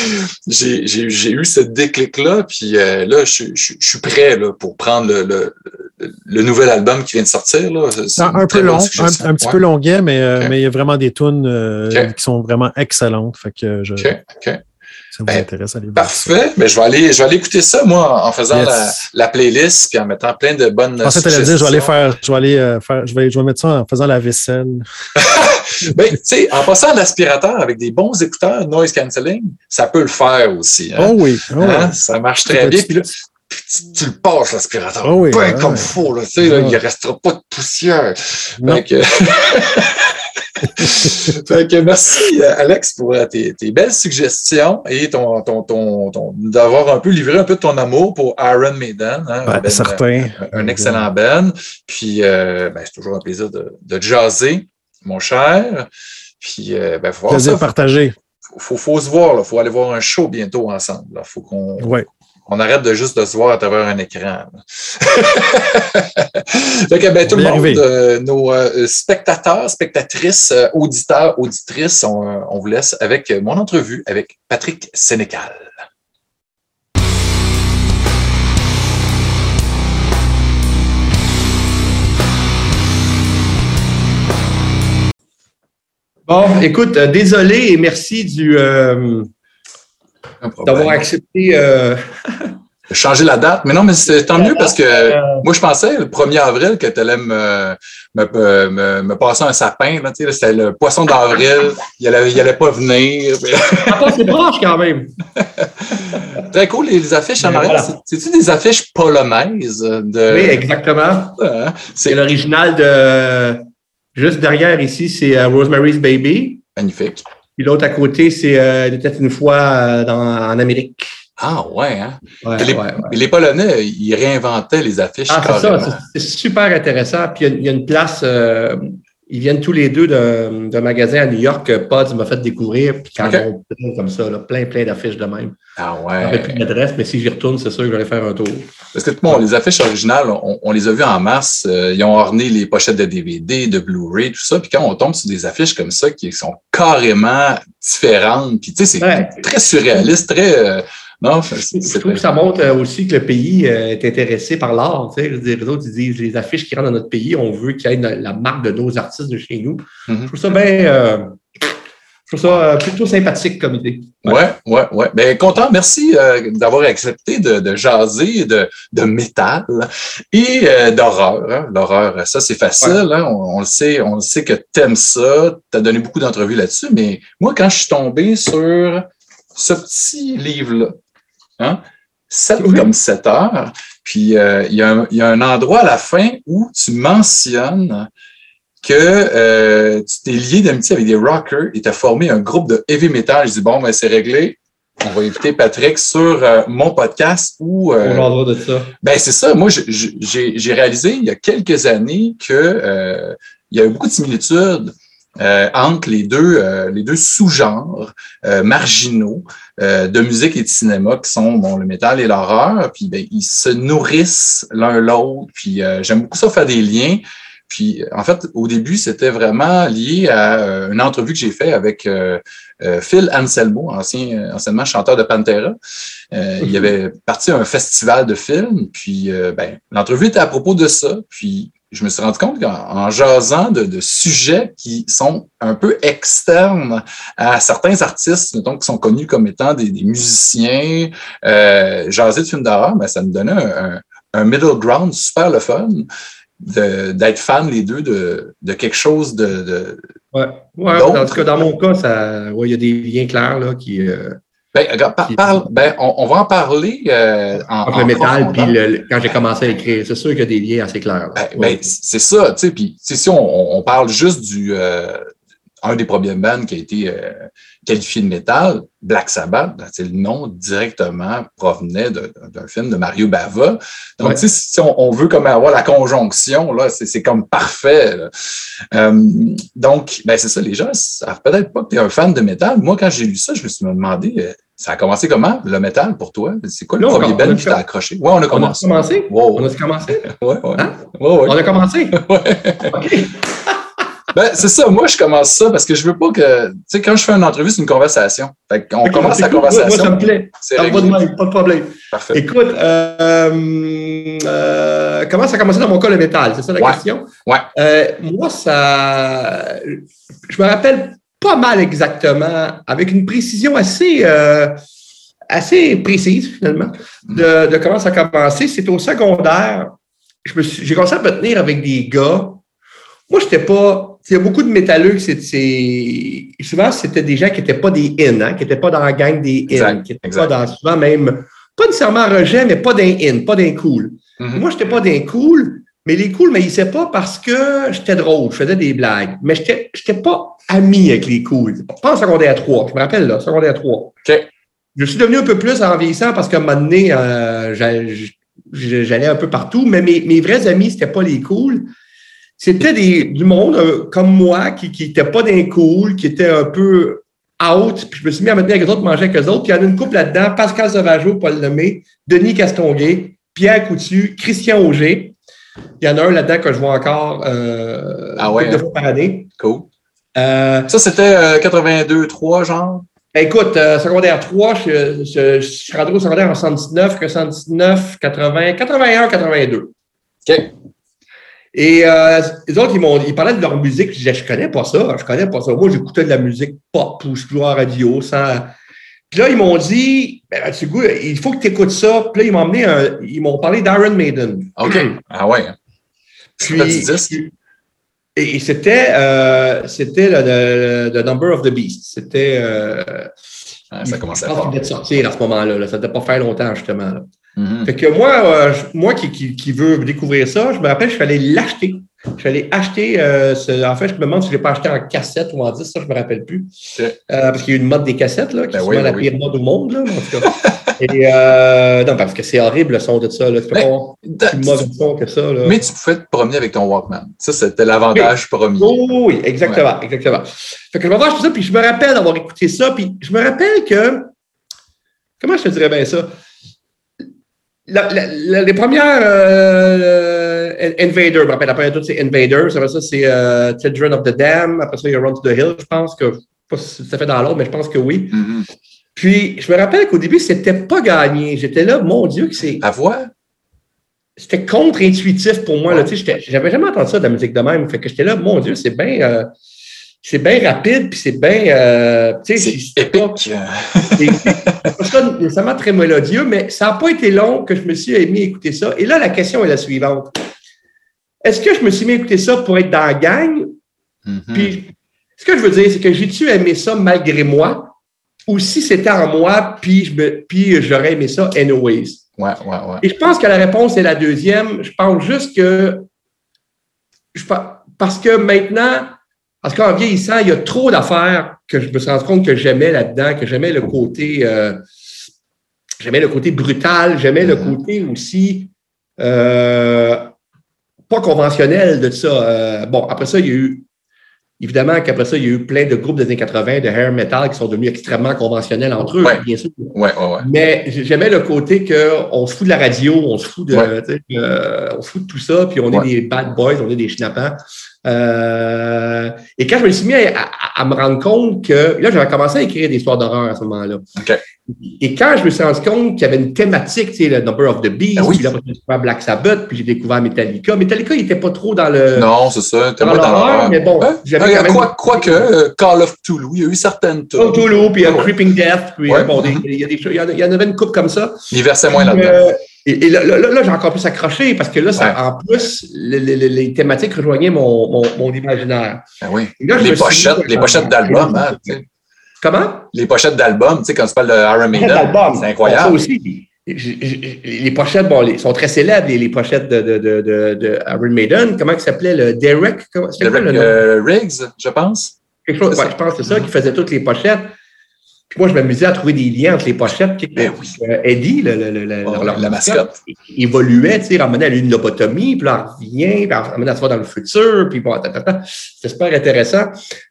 j'ai eu ce déclic-là. Puis euh, là, je, suis prêt là, pour prendre le, le, nouvel album qui vient de sortir. Là. Un, peu long, un, petit peu longuet, mais, euh, mais il y a vraiment des tunes euh, qui sont vraiment excellentes. Fait que je, ça vous ben, intéresse, allez Parfait. Mais ben, je, vais aller, je vais aller écouter ça, moi, en faisant la, la, playlist puis en mettant plein de bonnes. Je pensais que dire, je vais aller faire, je vais aller euh, faire, je vais, je vais mettre ça en faisant la vaisselle. ben, tu sais, en passant à l'aspirateur avec des bons écouteurs noise cancelling, ça peut le faire aussi. Hein? Oh oui. Oh hein? Ça marche très bien. Puis là, tu, le passes, l'aspirateur. Oh oui, ben, comme faux, là, tu sais, là, il ne restera pas de poussière. Donc, fait que merci, Alex, pour euh, tes, belles suggestions et ton, ton, ton, d'avoir un peu livré un peu de ton amour pour Iron Maiden. Hein, ben, certain. Un, excellent Ben. Puis, euh, ben, c'est toujours un plaisir de, de jaser, mon cher. Puis, euh, ben, faut plaisir partagé. Faut, faut, se voir, il faut aller voir un show bientôt ensemble. Il faut qu'on ouais on arrête de juste de se voir à travers un écran. que, ben, tout le monde, euh, nos euh, spectateurs, spectatrices, euh, auditeurs, auditrices, on, on, vous laisse avec mon entrevue avec Patrick Sénécal. Bon, écoute, désolé et merci du d'avoir accepté. Euh... changer la date. Mais non, mais c'est tant mieux parce que moi, je pensais le 1er avril que tu allais me, me, me, me, passer un sapin. C'était le poisson d'avril. Il n'allait allait pas venir. Attends, c'est proche quand même. Très cool, les, affiches en arrière. C'est-tu des affiches polonaises? De... Oui, exactement. Ah, c'est l'original de. Juste derrière ici, c'est euh, Rosemary's Baby. Magnifique. Puis l'autre à côté, c'est euh, peut-être une fois euh, dans, en Amérique. Ah ouais, hein? les, Polonais, ils réinventaient les affiches. Ah, c'est ça, c'est super intéressant. Puis il y, a une place, euh, ils viennent tous les deux d'un magasin à New York que Pods m'a fait découvrir, puis quand okay. plein comme ça, là, plein, plein d'affiches de même. Ah ouais. plus d'adresse, mais si j'y retourne, c'est sûr que je vais faire un tour. Parce que bon, les affiches originales, on, les a vues en masse. Euh, ils ont orné les pochettes de DVD, de Blu-ray, tout ça. Puis quand on tombe sur des affiches comme ça qui sont carrément différentes, puis tu sais, c'est très surréaliste, très. Euh, non, je trouve que ça montre euh, aussi que le pays euh, est intéressé par l'art. Tu sais, les autres, ils disent les affiches qui rentrent dans notre pays, on veut qu'il y ait la marque de nos artistes de chez nous. Mm-hmm. Je trouve ça bien. Euh, je trouve ça plutôt sympathique comme idée. Ouais, ouais, ouais. Ben, content. Merci d'avoir accepté de, jaser de, de métal et d'horreur. Hein. L'horreur, ça, c'est facile. Hein. On, le sait, on le sait que tu aimes ça. Tu as donné beaucoup d'entrevues là-dessus. Mais moi, quand je suis tombé sur ce petit livre-là, Hein? 7 comme 7 heures. Puis euh, il y, y, a un endroit à la fin où tu mentionnes que euh, tu t'es lié d'amitié avec des rockers et tu as formé un groupe de heavy metal. Je dis bon, ben, c'est réglé. On va inviter Patrick sur euh, mon podcast où. Euh, de ça. Ben, c'est ça. Moi, j'ai réalisé il y a quelques années que il y a eu beaucoup de similitudes entre les deux, les deux sous-genres euh, de musique et de cinéma qui sont bon, le métal et l'horreur. Puis ben, ils se nourrissent l'un l'autre. Puis j'aime beaucoup ça faire des liens. Puis en fait, au début, c'était vraiment lié à une entrevue que j'ai faite avec Phil Anselmo, ancien, anciennement chanteur de Pantera. il y avait parti à un festival de films, puis ben, l'entrevue était à propos de ça. Puis je me suis rendu compte qu'en jasant de, sujets qui sont un peu externes à certains artistes, donc qui sont connus comme étant des, musiciens, euh, jaser de films d'horreur, ben, ça me donnait un, middle ground super le fun d'être fan les deux de, quelque chose de. ouais. en tout cas, dans mon cas, il y a des liens clairs là, qui. Euh, ben, ben, on, va en parler euh, en, le métal, puis quand j'ai commencé à écrire, c'est sûr qu'il y a des liens assez clairs. Ben, ben, c'est ça, tu sais, puis si on, parle juste du euh, un des premiers bands qui a été euh, qualifié de métal, Black Sabbath, ben, le nom directement provenait d'un film de Mario Bava. Donc, si on, veut comme avoir la conjonction, là, c'est comme parfait. donc, ben, c'est ça, les gens savent peut-être pas que tu es un fan de métal. Moi, quand j'ai lu ça, je me suis demandé Ça a commencé comment, le métal, pour toi? C'est quoi le premier band qui t'a accroché? Oui, on a commencé. On a commencé? On a commencé? Oui, oui. Hein? On a commencé? OK. Ben, c'est ça. Moi, je commence ça parce que je veux pas que. Tu sais, quand je fais une entrevue, c'est une conversation. Fait qu'on commence la conversation. Moi, ça me plaît. C'est pas de, pas de problème. Parfait. Écoute, euh, euh, comment ça a commencé dans mon cas le métal? C'est ça la question? Ouais. Euh, moi, ça. Je me rappelle pas mal exactement, avec une précision assez. Euh, assez précise, finalement, de, de, comment ça a commencé. C'était au secondaire. J'ai commencé à me tenir avec des gars. Moi, je n'étais pas il y a beaucoup de métalleux, c'est, souvent, c'était des gens qui n'étaient pas des in, hein, qui n'étaient pas dans la gang des in, qui n'étaient pas dans, souvent même, pas nécessairement rejet, mais pas d'un in, pas d'un cool. Mm-hmm. Moi, je n'étais pas d'un cool, mais les cools ne m'haïssaient pas parce que j'étais drôle, je faisais des blagues, mais je n'étais pas ami avec les cools. Pas en secondaire 3, je me rappelle, là, secondaire 3. Je suis devenu un peu plus en vieillissant parce qu'à un moment donné, euh, j'allais un peu partout, mais mes, mes vrais amis, c'était pas les cools. C'était du monde euh, comme moi qui n'était pas d'un cool, qui était un peu out. Puis je me suis mis à me tenir avec eux autres, manger avec eux autres. Puis il y en a une couple là-dedans Pascal Sauvageau, Paul Lemay, Denis Castonguay, Pierre Coutu, Christian Auger. Il y en a un là-dedans que je vois encore euh, ah ouais, deux hein? fois par année. Cool. Euh, ça, c'était 82-3, genre? Ben, écoute, secondaire 3, je, je, je, suis rentré au secondaire en 79, 79, 80, 81, 82. OK. Et euh, les autres, ils, m'ont, ils parlaient de leur musique. Je disais, je connais pas ça, je connais pas ça. Moi, j'écoutais de la musique pop ou je jouais en radio sans. Puis là, ils m'ont dit, ben, il faut que tu écoutes ça. Puis là, ils m'ont emmené un, ils m'ont parlé d'Iron Maiden. OK. Ah ouais. Puis, et, c'était, euh, c'était le, the, Number of the Beast. C'était. Euh, ah, ça commençait à sortir à ce moment-là. Là. Ça ne devait pas faire longtemps, justement. Là. Mm-hmm. Fait que moi, euh, moi qui, qui, qui, veux découvrir ça, je me rappelle, je suis allé l'acheter. Je suis allé acheter, euh, en fait, je me demande si je l'ai pas acheté en cassette ou en disque, ça, je me rappelle plus. Euh, parce qu'il y a une mode des cassettes, là, qui ben est la ben pire mode au monde, là, en tout cas. Et, euh, non, parce que c'est horrible le son de ça. Là. Pas plus mauvais son que ça. Là. Mais tu pouvais te promener avec ton Walkman. Ça, c'était l'avantage premier. Oh, oui, exactement, exactement. Fait que je me rappelle ça, puis je me rappelle d'avoir écouté ça, puis je me rappelle que. Comment je te dirais bien ça? les premières euh, Invader, je me rappelle, la première toute, c'est Invader. Après ça, c'est euh, Children of the Dam. Après ça, il y a Run to the Hill. Je pense que, pas si ça fait dans l'ordre, mais je pense que oui. Mm-hmm. Puis, je me rappelle qu'au début, c'était pas gagné. J'étais là, mon Dieu, que c'est. À voix? C'était contre-intuitif pour moi. Ouais. J'avais jamais entendu ça de la musique de même. Fait que j'étais là, mon Dieu, c'est bien. Euh, c'est bien rapide, puis c'est bien. Euh, c'est épique. C'est pas nécessairement très mélodieux, mais ça n'a pas été long que je me suis mis à écouter ça. Et là, la question est la suivante. Est-ce que je me suis mis à écouter ça pour être dans la gang? Mm-hmm. Puis, ce que je veux dire, c'est que j'ai-tu aimé ça malgré moi? Ou si c'était en moi, puis, je me, puis j'aurais aimé ça anyways? Ouais, ouais, ouais. Et je pense que la réponse est la deuxième. Je pense juste que. Je, parce que maintenant, parce qu'en vieillissant, il y a trop d'affaires que je me suis rendu compte que j'aimais là-dedans, que j'aimais le côté, euh, j'aimais le côté brutal, j'aimais le mm-hmm. côté aussi euh, pas conventionnel de ça. Euh, bon, après ça, il y a eu Évidemment qu'après ça, il y a eu plein de groupes des années 80 de hair metal qui sont devenus extrêmement conventionnels entre eux, bien sûr. Ouais, ouais, ouais. Mais j'aimais le côté qu'on se fout de la radio, on se fout de, on se fout de tout ça, puis on est des bad boys, on est des schnappants. Euh, et quand je me suis mis à, me rendre compte que là, j'avais commencé à écrire des histoires d'horreur à ce moment-là. Et quand je me suis rendu compte qu'il y avait une thématique, tu sais, le Number of the Beast, ben puis là, j'ai découvert Black Sabbath, puis j'ai découvert Metallica. Metallica, il n'était pas trop dans le. Non, c'est ça, dans, dans l'horreur, mais bon. Hein? J'avais quand même... quoi, quoi que euh, Call of Toulouse, il y a eu certaines Call of Toulouse, puis Creeping Death, puis bon, il, y a des, il y en avait une coupe comme ça. Il versait moins là-dedans. Euh, et, là, là, j'ai encore plus accroché parce que là, ça, en plus, les, les, les, thématiques rejoignaient mon, mon, mon imaginaire. Ben oui. les, pochettes, les pochettes d'albums, hein, Comment? Les pochettes d'albums, tu sais, quand tu parles de Iron Maiden, c'est incroyable. Ça aussi. Les pochettes, bon, les, sont très célèbres, les, les pochettes de, de, de, de, Iron Maiden. Comment il s'appelait? Le Derek? Derek le euh, Riggs, je pense. Quelque chose, ouais, je pense que c'est ça, qui faisait toutes les pochettes. Puis moi, je m'amusais à trouver des liens entre les pochettes. Ben oui. Euh, Eddie, le, le, le, oh, la mascotte, évoluait, tu sais, ramenait à une lobotomie, puis là, revient, puis ramenait à soi dans le futur, puis bon, C'était super intéressant.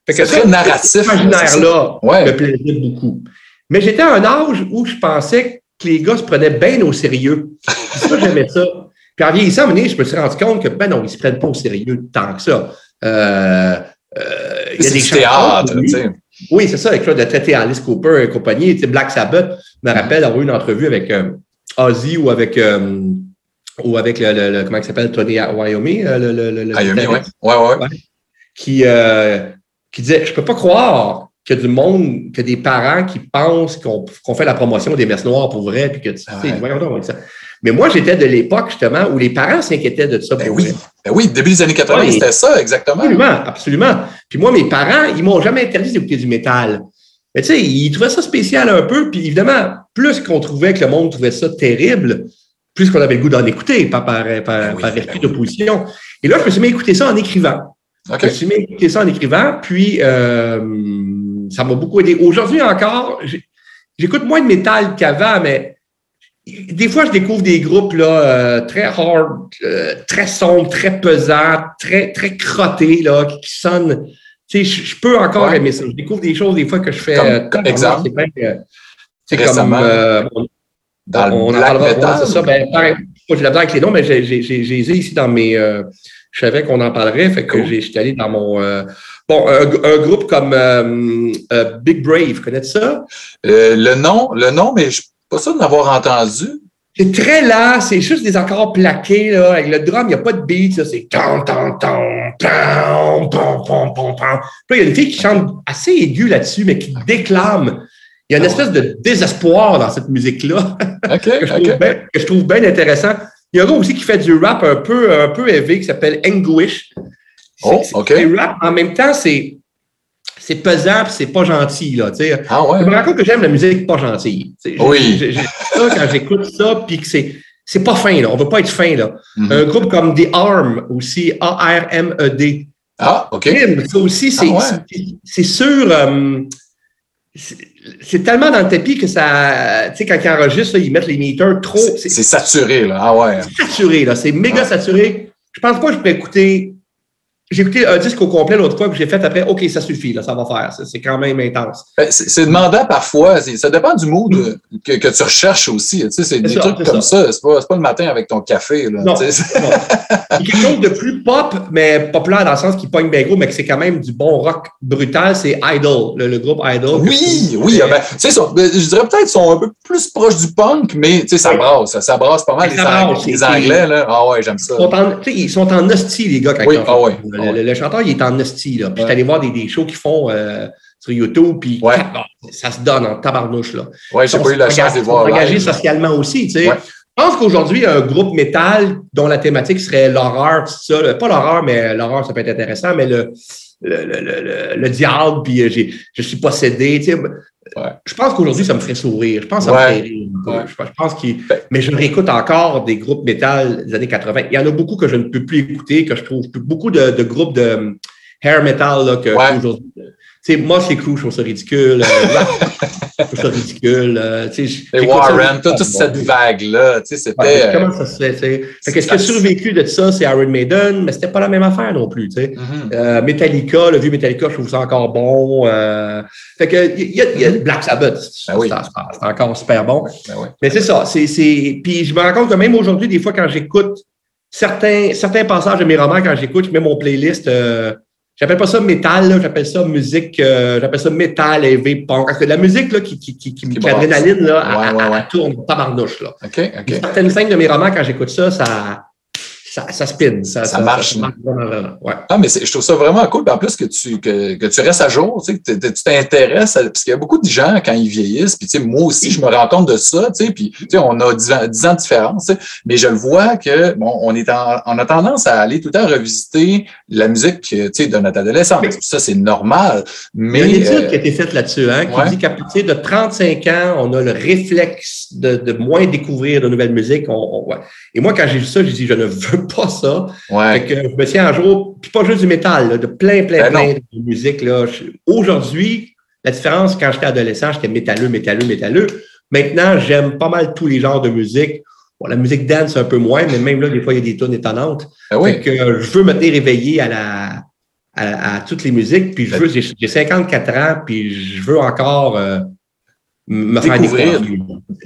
C'est très narratif. Cet imaginaire-là ouais. me plaisait beaucoup. Mais j'étais à un âge où je pensais que les gars se prenaient bien au sérieux. Ça, j'aimais ça. Puis en vieillissant, à un moment donné, je me suis rendu compte que, ben non, ils se prennent pas au sérieux tant que ça. Euh, euh, il y a des théâtre, tu sais. Oui, c'est ça, avec de traité Alice Cooper et compagnie. Tu sais, Black Sabbath me rappelle avoir eu une entrevue avec euh, Ozzy ou avec euh, ou avec le, le, comment il s'appelle Tony Wyoming, le, le, le Wyoming, ouais. Ouais, ouais. ouais. Qui, euh, qui disait Je peux pas croire qu'il y a du monde, que des parents qui pensent qu'on fait la promotion des messes noires pour vrai, puis que tu sais, ouais. ça. Mais moi, j'étais de l'époque, justement, où les parents s'inquiétaient de ça. Ben oui, ben oui, début des années 80, c'était ça, exactement. Absolument, absolument. Puis moi, mes parents, ils m'ont jamais interdit d'écouter du métal. Mais tu sais, ils trouvaient ça spécial un peu. Puis évidemment, plus qu'on trouvait que le monde trouvait ça terrible, plus qu'on avait le goût d'en écouter, pas par, par, ben esprit ben d'opposition. Et là, je me suis mis à écouter ça en écrivant. Je me suis mis à écouter ça en écrivant, puis euh, ça m'a beaucoup aidé. Aujourd'hui encore, j'écoute moins de métal qu'avant, mais des fois, je découvre des groupes là, euh, très hard, euh, très sombres, très pesants, très, très crottés, là, qui, sonnent. Tu sais, je, peux encore aimer ça. Je découvre des choses des fois que je fais. Comme, euh, exemple. C'est comme. on, dans on en parlera. c'est ça. Ben, j'ai la avec les noms, mais j'ai ici dans mes. je savais qu'on en parlerait, fait que j'ai j'étais allé dans mon. Bon, un, groupe comme Big Brave, connais-tu ça? le nom, le nom, mais je pas ça d'avoir entendu. C'est très là, c'est juste des accords plaqués, là. Avec le drum, il n'y a pas de beat, c'est tan, tan, tan, tan, tan, tan, tan. Puis il y a une fille qui chante assez aiguë là-dessus, mais qui déclame. Il y a une espèce de désespoir dans cette musique-là que, je trouve bien intéressant. Il y a un gars aussi qui fait du rap un peu, un peu élevé qui s'appelle Anguish. Oh, OK. rap, en même temps, c'est c'est pesant c'est pas gentil. Là, ah ouais. Je me rends compte que j'aime la musique pas gentille. Oui. J'ai ça quand j'écoute ça, puis que c'est. C'est pas fin, là. On veut pas être fin, là. Mm-hmm. Un groupe comme The Arm aussi, A-R-M-E-D. Ah, OK. Ça aussi, c'est ah sûr. Euh, c'est tellement dans le tapis que ça. Tu sais, quand ils enregistrent, ils mettent les meters trop. C'est saturé, là. Ah ouais. C'est saturé, là. C'est méga saturé. Je pense pas que je peux écouter j'ai écouté un disque au complet l'autre fois, que j'ai fait après, OK, ça suffit, là, ça va faire. C'est quand même intense. Ben, c'est demandant parfois. Ça dépend du mood mm. que, que, tu recherches aussi. Tu sais, c'est des trucs comme ça. C'est pas, pas le matin avec ton café. Là, non, non. quelque chose de plus pop, mais populaire dans le sens qui pogne bien gros, mais que c'est quand même du bon rock brutal, c'est Idol, le, groupe Idol. Oui, oui. Ben, ben, je dirais peut-être qu'ils sont un peu plus proches du punk, mais ça brasse. Ça, brasse pas mal les, Anglais. Là. Ah ouais, j'aime ça. Ils sont en, hostie, les gars, quand oui, ah ouais. Ah le, chanteur, il est en hostie. Là. Puis ouais. allé voir des, des shows qu'ils font euh, sur YouTube, puis ça se donne en tabarnouche. Là. Ouais, j'ai pas eu la chance de voir. engagé socialement aussi. Tu sais. Je pense qu'aujourd'hui, un groupe métal dont la thématique serait l'horreur, ça, pas l'horreur, mais l'horreur, ça peut être intéressant, mais le, le, le, le, le diable, puis euh, je suis possédé. Tu sais, ouais. Je pense qu'aujourd'hui, ça me ferait sourire. Je pense que ça me ferait rire. Je, pense qu'il. Mais je réécoute encore des groupes métal des années 80. Il y en a beaucoup que je ne peux plus écouter, que je trouve beaucoup de, de groupes de hair metal là, que aujourd'hui sais, moi, c'est Crew, je trouve ça ridicule. Euh, je trouve ça ridicule. Euh, et Warren, toute cette vague-là, tu sais, c'était. comment ça se fait, tu sais? Qu'est-ce qui a survécu de ça, c'est Iron Maiden, mais c'était pas la même affaire non plus, tu sais. Mm-hmm. euh, Metallica, le vieux Metallica, je trouve ça encore bon. Euh, fait que, il y, a. Black Sabbath, ben oui. c'est encore super bon. Ben oui. Mais c'est ça, c'est. Puis je me rends compte que même aujourd'hui, des fois, quand j'écoute certains, certains passages de mes romans, quand j'écoute, je mets mon playlist. J'appelle pas ça métal, j'appelle ça musique, euh, j'appelle ça métal, heavy, punk. Parce que la musique là, qui, qui, qui, qui, l'adrénaline, là, ouais, ouais, ouais. tourne tabarnouche. Là. OK, OK. Certaines scènes de mes romans, quand j'écoute ça, ça, ça, ça spin. Ça, ça, ça marche. Vraiment, vraiment. Ouais. Ah, mais je trouve ça vraiment cool. En plus, que tu, que, que tu restes à jour, tu sais, que tu t'intéresses, parce qu'il y a beaucoup de gens, quand ils vieillissent, puis tu sais, moi aussi, je me rends compte de ça, tu sais, puis tu sais, on a 10 ans, 10 ans de différence, mais je le vois que, bon, on, est en, on a tendance à aller tout le temps revisiter la musique, tu sais, de notre adolescence. Ça, c'est normal. Mais, il y a une étude euh, qui a été faite là-dessus, hein, qui ouais. dit qu'à partir de 35 ans, on a le réflexe de, de moins découvrir de nouvelles musiques. On, on, ouais. Et moi, quand j'ai vu ça, j'ai dit, je ne veux pas ça. Ouais. Fait que je me tiens un jour, puis pas juste du métal, là, de plein, plein, ben plein de musique. Aujourd'hui, la différence, quand j'étais adolescent, j'étais métalleux, métalleux, métalleux. Maintenant, j'aime pas mal tous les genres de musique. Bon, la musique dance un peu moins, mais même là, des fois, il y a des tonnes étonnantes. Ben oui. Fait que euh, je veux me tenir éveillé à la, à, à, toutes les musiques, puis je veux, j'ai 54 ans, puis je veux encore euh, me découvrir.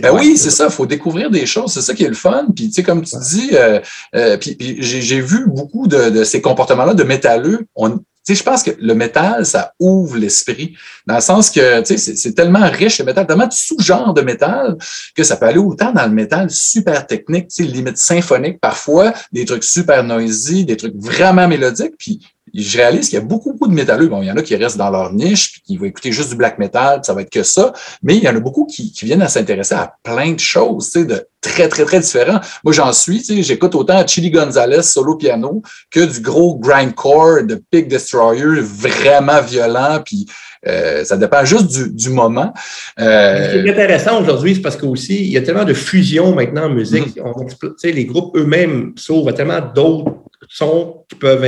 Ben oui, c'est ça, il faut découvrir des choses, c'est ça qui est le fun. Puis, tu sais, comme tu dis, euh, euh, puis, j'ai vu beaucoup de, de ces comportements-là de métalleux. On, je pense que le métal, ça ouvre l'esprit, dans le sens que c'est tellement riche le métal, tellement de sous-genres de métal que ça peut aller autant dans le métal super technique, limite symphonique parfois, des trucs super noisy, des trucs vraiment mélodiques, puis je réalise qu'il y a beaucoup, beaucoup de métalleux. Bon, il y en a qui restent dans leur niche, puis qui vont écouter juste du black metal, ça va être que ça. Mais il y en a beaucoup qui, viennent à s'intéresser à plein de choses, tu sais, de très, très, très différents. Moi, j'en suis, tu sais, j'écoute autant Chili Gonzalez solo piano que du gros grindcore de Pig Destroyer vraiment violent, puis euh, ça dépend juste du, du moment. Euh... Ce qui est intéressant aujourd'hui, c'est parce qu'aussi, il y a tellement de fusion maintenant en musique. Mm-hmm. les groupes eux-mêmes s'ouvrent tellement d'autres sons qui peuvent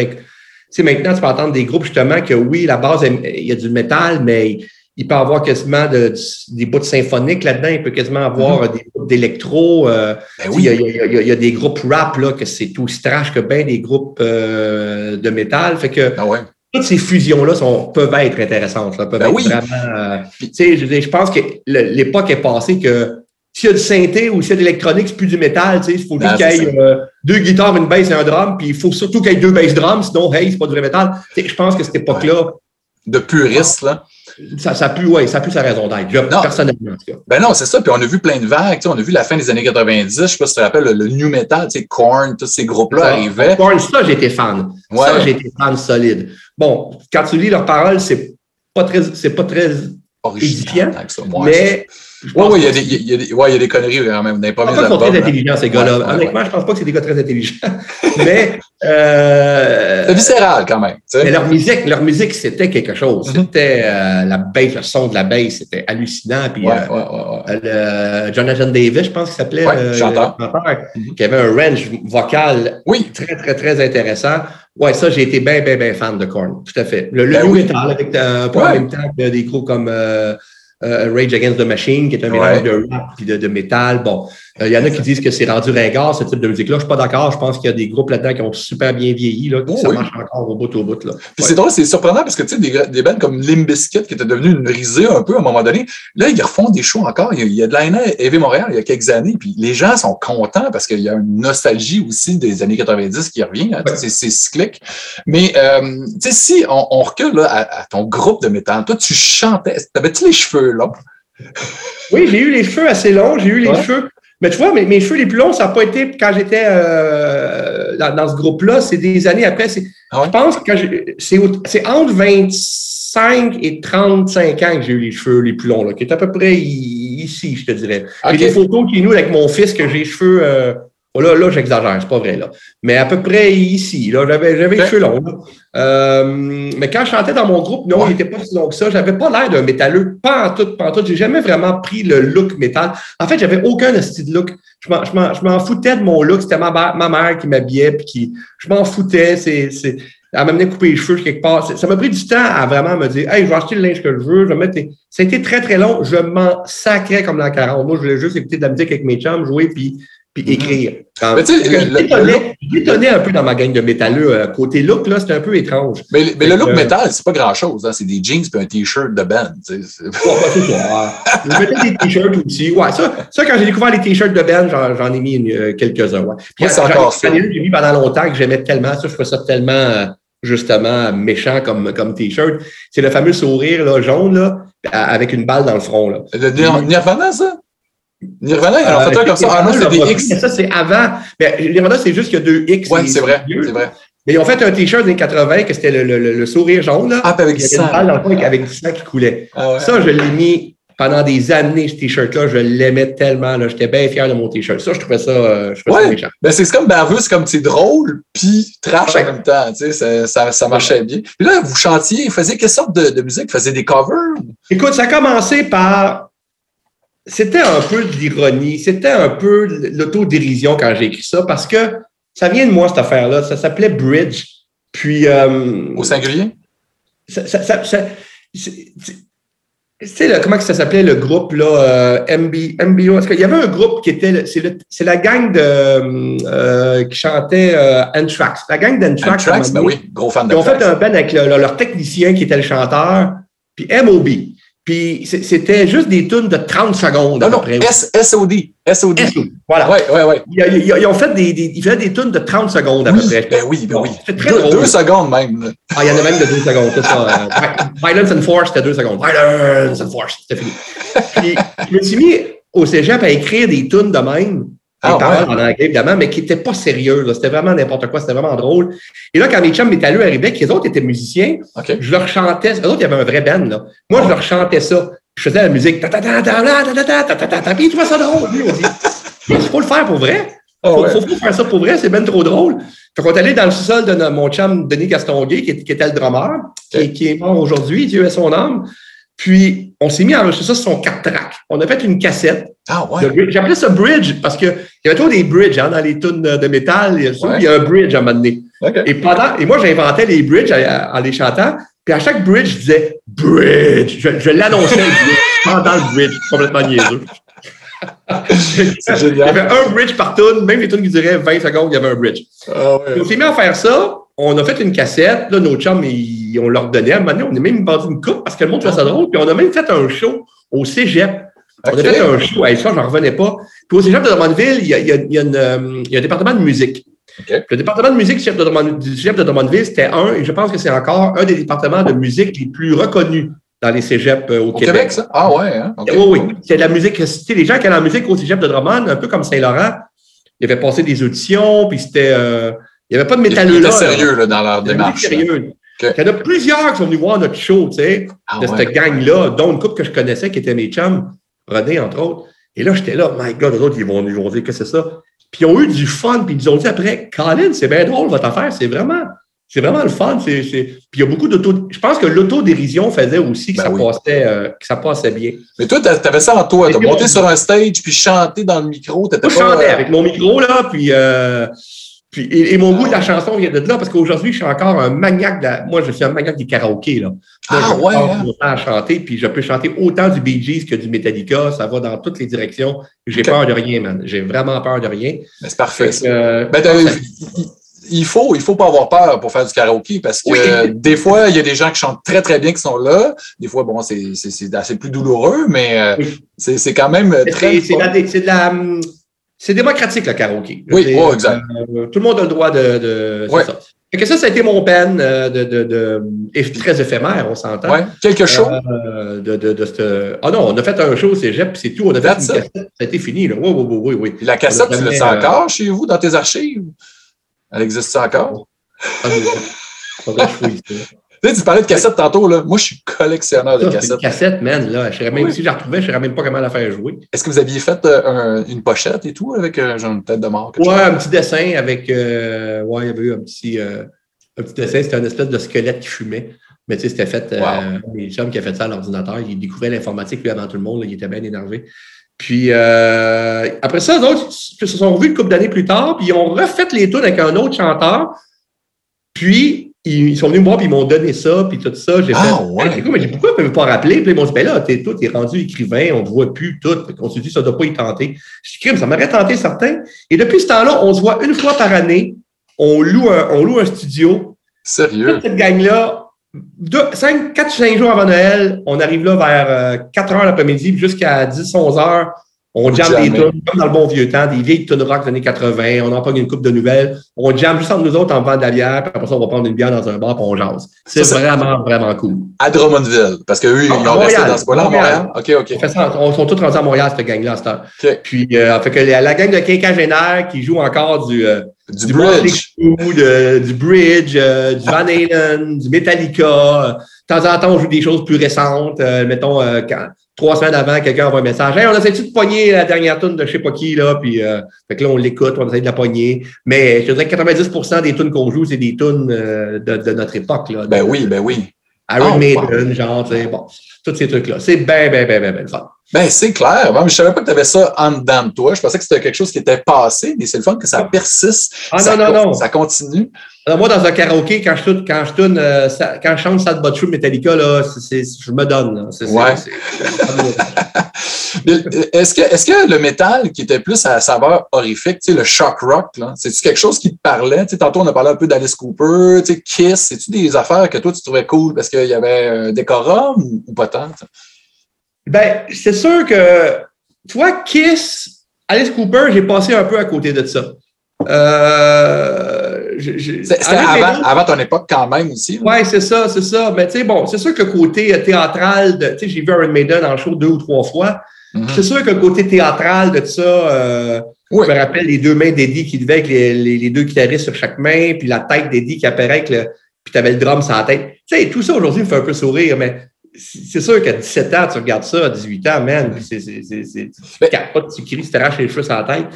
sais, maintenant, tu peux entendre des groupes justement que oui, la base, il y a du métal, mais il peut avoir quasiment de, des bouts symphoniques là-dedans, il peut quasiment avoir mm-hmm. des bouts d'électro. Euh, ben oui. il, y a, des groupes rap là, que c'est aussi trash que bien des groupes euh, de métal. Fait que ah ouais. toutes ces fusions-là peuvent être intéressantes. Là, peuvent ben être vraiment. Euh, je, je pense que l'époque est passée que s'il y a du synthé ou s'il y a de l'électronique, c'est plus du métal, tu sais, il faut qu'il y ait euh, deux guitares, une basse et un drum, puis il faut surtout qu'il y ait deux basses drums, sinon, hey, c'est pas du vrai métal. je pense que cette époque-là. De puriste, là. Ça, ça pue, ouais, ça pue sa raison d'être, personnellement, en tout cas. Ben non, c'est ça. Puis on a vu plein de vagues. On a vu la fin des années 90. Je sais pas si tu te rappelles, le, new metal, Korn, tous ces groupes-là arrivaient. Korn, ça, j'étais fan. Ça, j'étais fan solide. Bon, quand tu lis leurs paroles, c'est pas très, c'est pas très édifiant. mais oui, oui, il y, a des, il, y a des, ouais, il y a des conneries quand même. Dans pas sont très intelligents, ces gars-là. Honnêtement, je pense pas que c'est des gars très intelligents. mais. Euh, c'est viscéral quand même. Mais leur musique, leur musique, c'était quelque chose. Mm-hmm. C'était euh, la bass, le son de la bass, c'était hallucinant. Puis, ouais, euh, le Jonathan Davis, je pense qu'il s'appelait. le chanteur. Mm-hmm. Qui avait un range vocal oui. très, très, très intéressant. Ouais, ça, j'ai été bien, bien, bien fan de Korn. Tout à fait. Le, le ben new metal, avec, euh, pas en même temps que des groupes comme. Euh, Rage Against the Machine, qui est un mélange de rap et de, de métal. Bon, il euh, y en a qui disent que c'est rendu ringard, ce type de musique-là. Je suis pas d'accord. Je pense qu'il y a des groupes là-dedans qui ont super bien vieilli, là, qui ça marche encore au bout au bout. Là. Puis c'est drôle, c'est surprenant parce que tu sais, des, des bands comme Limp Bizkit, qui était devenu une risée un peu à un moment donné, là, ils refont des shows encore. Il y a, de la EV Montréal il y a quelques années, puis les gens sont contents parce qu'il y a une nostalgie aussi des années 90 qui revient. Hein, c'est, cyclique. Mais euh, tu sais, si on, on recule là, à, ton groupe de métal, toi, tu chantais. T'avais-tu les cheveux longs? Oui, j'ai eu les cheveux assez longs. J'ai eu les cheveux mais tu vois, mes, mes cheveux les plus longs, ça n'a pas été quand j'étais euh, dans, ce groupe-là. C'est des années après. Ah je pense que c'est entre 25 et 35 ans que j'ai eu les cheveux les plus longs, là, qui est à peu près ici, je te dirais. J'ai des photos qui nous avec mon fils que j'ai les cheveux. Euh, Oh, là, là j'exagère, c'est pas vrai, là. Mais à peu près ici, là, j'avais, j'avais les cheveux longs. Euh, mais quand je chantais dans mon groupe, non, il n'était pas si long que ça. J'avais pas l'air d'un métalleux, pas en tout, pas en tout. J'ai jamais vraiment pris le look métal. En fait, j'avais aucun style look. Je m'en, je, m'en, je m'en foutais de mon look. C'était ma, ma mère qui m'habillait, puis qui, je m'en foutais. C'est, c'est, elle m'amenait couper les cheveux quelque part. Ça m'a pris du temps à vraiment me dire, hey, je vais acheter le linge que je veux, je vais mettre. Ça a été très, très long. Je m'en sacrais comme dans 40. Moi, je voulais juste écouter de la musique avec mes chums, jouer, puis puis mm-hmm. écrire. J'étonnais un peu dans ma gang de métalleux. Euh, côté look, là, c'était un peu étrange. Mais, mais le look euh, métal, c'est pas grand-chose. Hein? C'est des jeans et un T-shirt de band. Tu sais, je mettais des T-shirts aussi. Ouais, ça, ça, quand j'ai découvert les T-shirts de band, j'en ai mis euh, quelques-uns. Ouais. Puis, c'est encore ça. J'ai mis pendant longtemps que j'aimais tellement ça. Je trouvais ça tellement, justement, méchant comme, comme T-shirt. C'est le fameux sourire là, jaune là, avec une balle dans le front. Là. Le Nirvana, ça? Nirvana, ils ont fait un comme ça. Ah non, c'est des X. Ça, c'est avant. Mais Nirvana, c'est juste qu'il y a deux X. Oui, c'est vrai. C'est vrai. Mais ils ont fait un t-shirt des 80 que c'était le, le, le, sourire jaune. Là. Ah, avec du sang. avec du sang qui coulait. Ah, ouais. Ça, je l'ai mis pendant des années, ce t-shirt-là. Je l'aimais tellement. J'étais bien fier de mon t-shirt. Ça, je trouvais ça, euh, je trouvais ouais. ça méchant. Ben, c'est comme baveux, c'est comme c'est drôle, puis trash en même temps. Tu sais, ça, ça, marchait bien. Puis là, vous chantiez, vous faisiez quelle sorte de, de musique? Vous faisiez des covers? Écoute, ça a commencé par c'était un peu de l'ironie, c'était un peu l'autodérision quand j'ai écrit ça, parce que ça vient de moi, cette affaire-là. Ça s'appelait Bridge. Puis. Euh, Au singulier? Ça, ça, ça, c'est comment que ça s'appelait le groupe là, euh, MB, MBO? Est-ce qu'il y avait un groupe qui était. C'est la gang de euh, qui chantait euh, Anthrax. La gang d'Anthrax. Anthrax, ben oui, gros fan Ils ont fait un band avec leur technicien qui était le chanteur, puis MOB. Puis c'était juste des tunes de 30 secondes. Non, non, SOD. SOD. Voilà. Ouais, ouais, ouais. Ils, ont fait des, des, ils faisaient des tunes de 30 secondes à oui, peu près. Ben oui, ben oui. C'était très deux, deux, secondes même. Ah, il y en a même de deux secondes, c'est ça. Violence and Force, c'était deux secondes. Violence and Force, c'était fini. Puis je me suis mis au cégep à écrire des tunes de même. Ah, anglais, évidemment, mais qui n'étaient pas sérieux. C'était vraiment n'importe quoi. C'était vraiment drôle. Et là, quand mes chums métalleux arrivaient, qui les autres étaient musiciens, je leur chantais. Eux autres, il y avait un vrai band. Là. Moi, je leur chantais ça. Je faisais la musique. Puis ils trouvaient ça drôle. Lui, on dit, il faut le faire pour vrai. Il faut, faut, faire ça pour vrai. C'est bien trop drôle. Fait qu'on est allé dans le sous-sol de mon chum Denis Castonguay, qui, était le drummer, qui, qui est mort aujourd'hui, Dieu ait son âme. Puis, on s'est mis à enregistrer ça sur son 4 tracks. On a fait une cassette. Ah ouais. J'appelais ça bridge parce qu'il y avait toujours des bridges hein, dans les tunes de métal. Il y, a, un bridge à un moment donné. Et, pendant, et moi, j'inventais les bridges en, les chantant. Puis à chaque bridge, je disais bridge. Je, l'annonçais pendant le bridge. Complètement niaiseux. il y avait un bridge par tune. Même les tunes qui duraient 20 secondes, il y avait un bridge. Ah ouais. On s'est mis à faire ça on a fait une cassette, là, nos chums, on leur donnait. À un moment donné, on a même vendu une coupe parce que le monde trouvait ça drôle. Puis on a même fait un show au cégep. On a fait un show. Et ça, j'en revenais pas. Puis au cégep de Drummondville, il y a, il y a, il y a, une, euh, il y a un département de musique. Le département de musique du cégep de, Drummondville, c'était un, et je pense que c'est encore un des départements de musique les plus reconnus dans les cégeps euh, au, au Québec. ça? Ah ouais, hein? Oui, oui. C'est de la musique. Les gens qui allaient en musique au cégep de Drummond, un peu comme Saint-Laurent, ils avaient passé des auditions, puis c'était. Euh, il n'y avait pas de métalleux là. sérieux là, dans leur démarche. Sérieux. Il y en a plusieurs qui sont venus voir notre show, tu sais, ah de cette gang-là, dont une couple que je connaissais qui était mes chums, René, entre autres. Et là, j'étais là, my God, les autres, ils vont, ils vont dire que c'est ça. Puis ils ont eu du fun, puis ils nous ont dit après, Colin, c'est bien drôle votre affaire, c'est vraiment, c'est vraiment le fun. C'est, Puis il y a beaucoup d'auto. Je pense que l'autodérision faisait aussi que, ben ça passait, euh, que ça passait bien. Mais toi, tu avais ça en toi. Tu as monté sur un stage, puis chanté dans le micro. Moi, je chantais euh, avec mon micro, là, puis. Euh, puis, et, mon goût de la chanson vient de là parce qu'aujourd'hui, je suis encore un maniaque de Moi, je suis un maniaque des karaokés. Là. ah ouais? Hein? à chanter, puis je peux chanter autant du Bee Gees que du Metallica. Ça va dans toutes les directions. J'ai peur de rien, man. J'ai vraiment peur de rien. c'est parfait. Euh, ben, il faut, il faut pas avoir peur pour faire du karaoké parce que des fois, il y a des gens qui chantent très, très bien qui sont là. Des fois, bon, c'est assez plus douloureux, mais euh, c'est quand même très. C'est de la. C'est démocratique, le karaoké. Oui, oh, exact. Euh, tout le monde a le droit de. de ça. Et que ça, ça a été mon peine euh, de, de, de, très éphémère, on s'entend. Oui, quelque chose? Euh, de, de, de, Ah non, on a fait un show au cégep, c'est tout. On a fait une cassette. Ça a été fini. Là. Oui, oui, oui, oui. la cassette, tu l'as encore chez vous, dans tes archives? Elle existe encore? Ah, sais, tu parlais de cassettes tantôt, là. Moi, je suis collectionneur de cassettes. Une cassette, man, là. Je même, Si je la retrouvais, je ne saurais même pas comment la faire jouer. Est-ce que vous aviez fait euh, une pochette et tout avec euh, genre une tête de mort? Ouais, un petit dessin avec. Euh, ouais, il y avait eu un petit, un petit dessin. C'était un espèce de squelette qui fumait. Mais tu sais, c'était fait. les chums qui a fait ça à l'ordinateur, il découvrait l'informatique, lui, avant tout le monde. il était bien énervé. Puis après ça, d'autres se sont revus une couple d'années plus tard, puis ils ont refait les tunes avec un autre chanteur. Puis ils sont venus me voir, puis ils m'ont donné ça, puis tout ça. J'ai ah, fait, ouais. hey, mais pourquoi ils ne peuvent pas rappeler? Puis ils m'ont dit, ben là, t'es tout, t'es rendu écrivain, on ne voit plus tout. On s'est dit, ça ne doit pas y tenter. Je dis, ça m'aurait tenté certain. Et depuis ce temps-là, on se voit une fois par année. On loue un, on loue un studio. Sérieux? Toute cette gang-là, 4-5 jours avant Noël, on arrive là vers 4 euh, heures l'après-midi, jusqu'à 10-11 heures. On jamme des tunes, comme dans le bon vieux temps, des vieilles tunes rock des années 80. On en prend une coupe de nouvelles. On jamme juste entre nous autres en vendant de la bière, puis après ça, on va prendre une bière dans un bar, puis on jase. C'est vraiment, vraiment cool. À Drummondville, parce qu'eux, ils ont resté dans ce coin-là, à Montréal. OK, OK. On, ça, on sont tous rendus à Montréal, cette gang-là, cette heure. Puis, euh, fait que la, gang de quinquagénaires qui joue encore du... Euh, du, du, bridge. du bridge, euh, du Van Halen, du Metallica. De temps en temps, on joue des choses plus récentes. Euh, mettons, quand, trois semaines avant, quelqu'un envoie un message. Hey, on essaie de pogner la dernière tune de je sais pas qui, là, puis euh, fait que là, on l'écoute, on essaie de la pogner. Mais je dirais que 90% des tunes qu'on joue, c'est des tunes euh, de, de, notre époque. Là, ben oui, ben oui. Iron oh, Maiden, genre, tu sais, bon, tous ces trucs-là. C'est bien, bien, bien, bien, bien fun. Ben, c'est clair. je ne savais pas que tu avais ça en dedans de toi. Je pensais que c'était quelque chose qui était passé, mais c'est le fun que ça persiste. Ah ça non, non, non. Ça continue. Alors, moi, dans un karaoké, quand je, quand je, tourne, euh, quand je chante Sad But True Metallica, là, je me donne. ouais. est-ce que, est que le métal qui était plus à saveur horrifique, le shock rock, c'est-tu quelque chose qui te parlait? tantôt, on a parlé un peu d'Alice Cooper, Kiss. C'est-tu des affaires que toi, tu trouvais cool parce qu'il y avait un décorum ou, pas tant? Ben, c'est sûr que, tu vois, Kiss, Alice Cooper, j'ai passé un peu à côté de ça. Euh, C'était avant, avant, ton époque quand même aussi. Oui, c'est ça, c'est ça. Mais tu sais, bon, c'est sûr que le côté théâtral, tu sais, j'ai vu Iron Maiden en show deux ou trois fois. Mhm. C'est sûr que le côté théâtral de ça, euh, je me rappelle les deux mains d'Eddie qui devaient avec les, les, deux guitaristes sur chaque main, puis la tête d'Eddie qui apparaît avec le, puis tu avais le drum sur la tête. Tu sais, tout ça aujourd'hui me fait un peu sourire, mais c'est sûr qu'à 17 ans, tu regardes ça, à 18 ans, man, c'est, c'est, c'est, tu capotes, tu cries, tu t'arraches les cheveux sur la tête.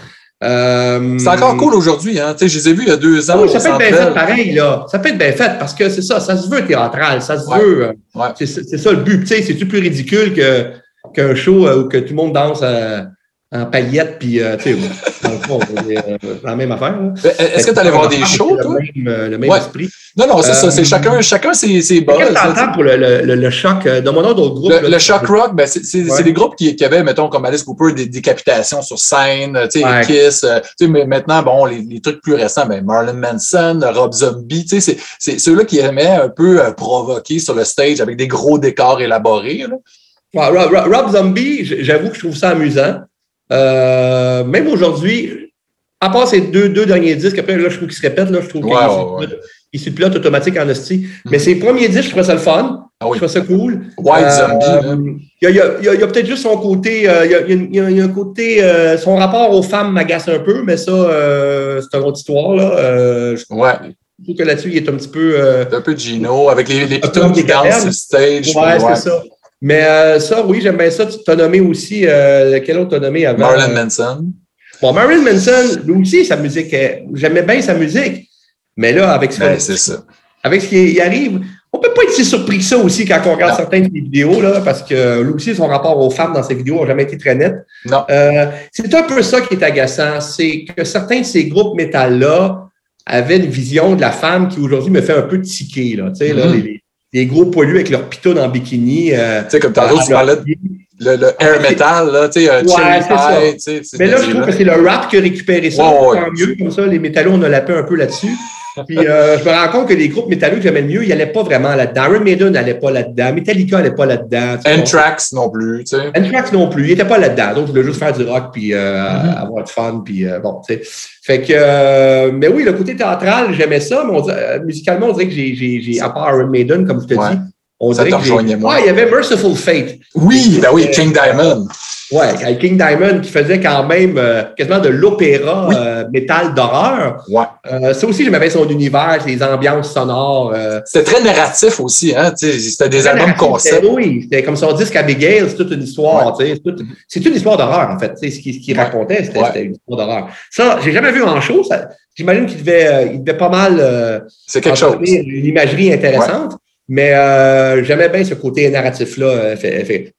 Euh, c'est encore cool aujourd'hui, hein. Tu sais, je les ai vus il y a deux ans. Oui, ça peut être bien fait pareil, là. Ça peut être bien fait parce que c'est ça, ça se veut théâtral, ça se veut. Euh, ouais. C'est, ça le but. Tu sais, c'est-tu plus ridicule que, qu'un show euh, où que tout le monde danse en paillettes, puis, tu sais, dans le fond, la même affaire. Est-ce que tu allais voir des shows, toi? Le même, le même esprit. Non, non, c'est ça. C'est chacun, chacun ses, ses buzz. Qu'est-ce que pour le, le, le, choc? Dans mon autre groupe. Le, le choc rock, ben, c'est des groupes qui, qui, avaient, mettons, comme Alice Cooper, des décapitations sur scène, tu sais, Kiss. tu sais, mais maintenant, bon, les, les, trucs plus récents, ben, Marlon Manson, Rob Zombie, tu sais, c'est ceux-là qui aimaient un peu provoquer sur le stage avec des gros décors élaborés. Là. Rob, Rob, Zombie, j'avoue que je trouve ça amusant. Euh, même aujourd'hui, à part ces deux, deux derniers disques, après, là, je trouve qu'ils se répètent, là, je trouve ouais, il se pilote automatique en hostie. Mm-hmm. Mais ses premiers disques, je trouvais ça le fun. Ah oui. Je trouvais ça cool. White Zombie. Il y a, peut-être juste son côté, euh, il, y a, un côté, euh, son rapport aux femmes m'agace un peu, mais ça, euh, c'est une autre histoire. Là. je, ouais. Je trouve que là-dessus, il est un petit peu. un peu Gino, avec les, les pitons qui dansent sur stage. Ouais, c'est ça. Mais ça, oui, j'aime bien ça. Tu t'as nommé aussi, quel autre t'as nommé avant? Marilyn Manson. Bon, Marilyn Manson, lui aussi, sa musique, j'aimais bien sa musique. Mais là, avec ce, ben, avec ce qui arrive, on peut pas être si surpris que ça aussi quand on regarde certaines vidéos, là, parce que lui aussi, son rapport aux femmes dans ses vidéos n'a jamais été très net. Euh, c'est un peu ça qui est agaçant, c'est que certains de ces groupes métal-là avaient une vision de la femme qui aujourd'hui me fait un peu tiquer. Là, tu sais, là, mm-hmm. Les, gros poilus avec leur piton en bikini. Euh, tu sais, comme tantôt, tu parlais de le, le air metal, là, tu sais, euh, ouais. Mais là, je trouve que c'est le rap qui a récupéré ça. Ouais, tant mieux, comme ça, les métallos, on a la paix un peu là-dessus. Puis euh, je me rends compte que les groupes métalleux que j'aimais le mieux, ils n'allaient pas vraiment là-dedans. Iron Maiden n'allait pas là-dedans. Metallica n'allait pas là-dedans. Anthrax non plus, tu sais. Anthrax non plus. Ils n'étaient pas là-dedans. Donc, je voulais juste faire du rock puis euh, mm-hmm. avoir du fun. Puis euh, bon, tu sais. Fait que, mais oui, le côté théâtral, j'aimais ça. Mais on, musicalement, on dirait que j'ai, à part Iron Maiden, comme je te dis, on ça te rejoignait moi. il y avait Merciful Fate. Oui, ben oui, King Diamond. Ouais, King Diamond qui faisait quand même euh, quasiment de l'opéra euh, métal d'horreur. Ouais. Euh, ça aussi, j'aimais bien son univers, les ambiances sonores. c'était très narratif aussi, hein. C'était des albums concept. Oui, c'était comme son disque Abigail, c'est toute une histoire. C'est toute, une histoire d'horreur, en fait. Ce qu'il ce racontait, c'était une histoire d'horreur. Ça, j'ai jamais vu en show. J'imagine qu'il devait, il devait pas mal. c'est quelque chose. Une imagerie intéressante. Mais euh, j'aimais bien ce côté narratif-là. Euh,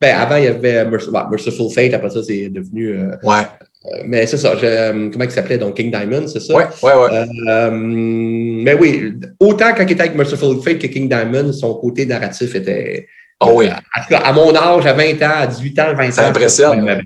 ben, avant, il y avait Merciful Fate, après ça, c'est devenu. Euh, ouais. Euh, mais c'est ça. comment il s'appelait donc King Diamond, c'est ça? Ouais, ouais, ouais. Euh, mais oui, autant quand il était avec Merciful Fate que King Diamond, son côté narratif était. Oh oui. À, à, mon âge, à 20 ans, à 18 ans, 20 ans. Ça impressionne.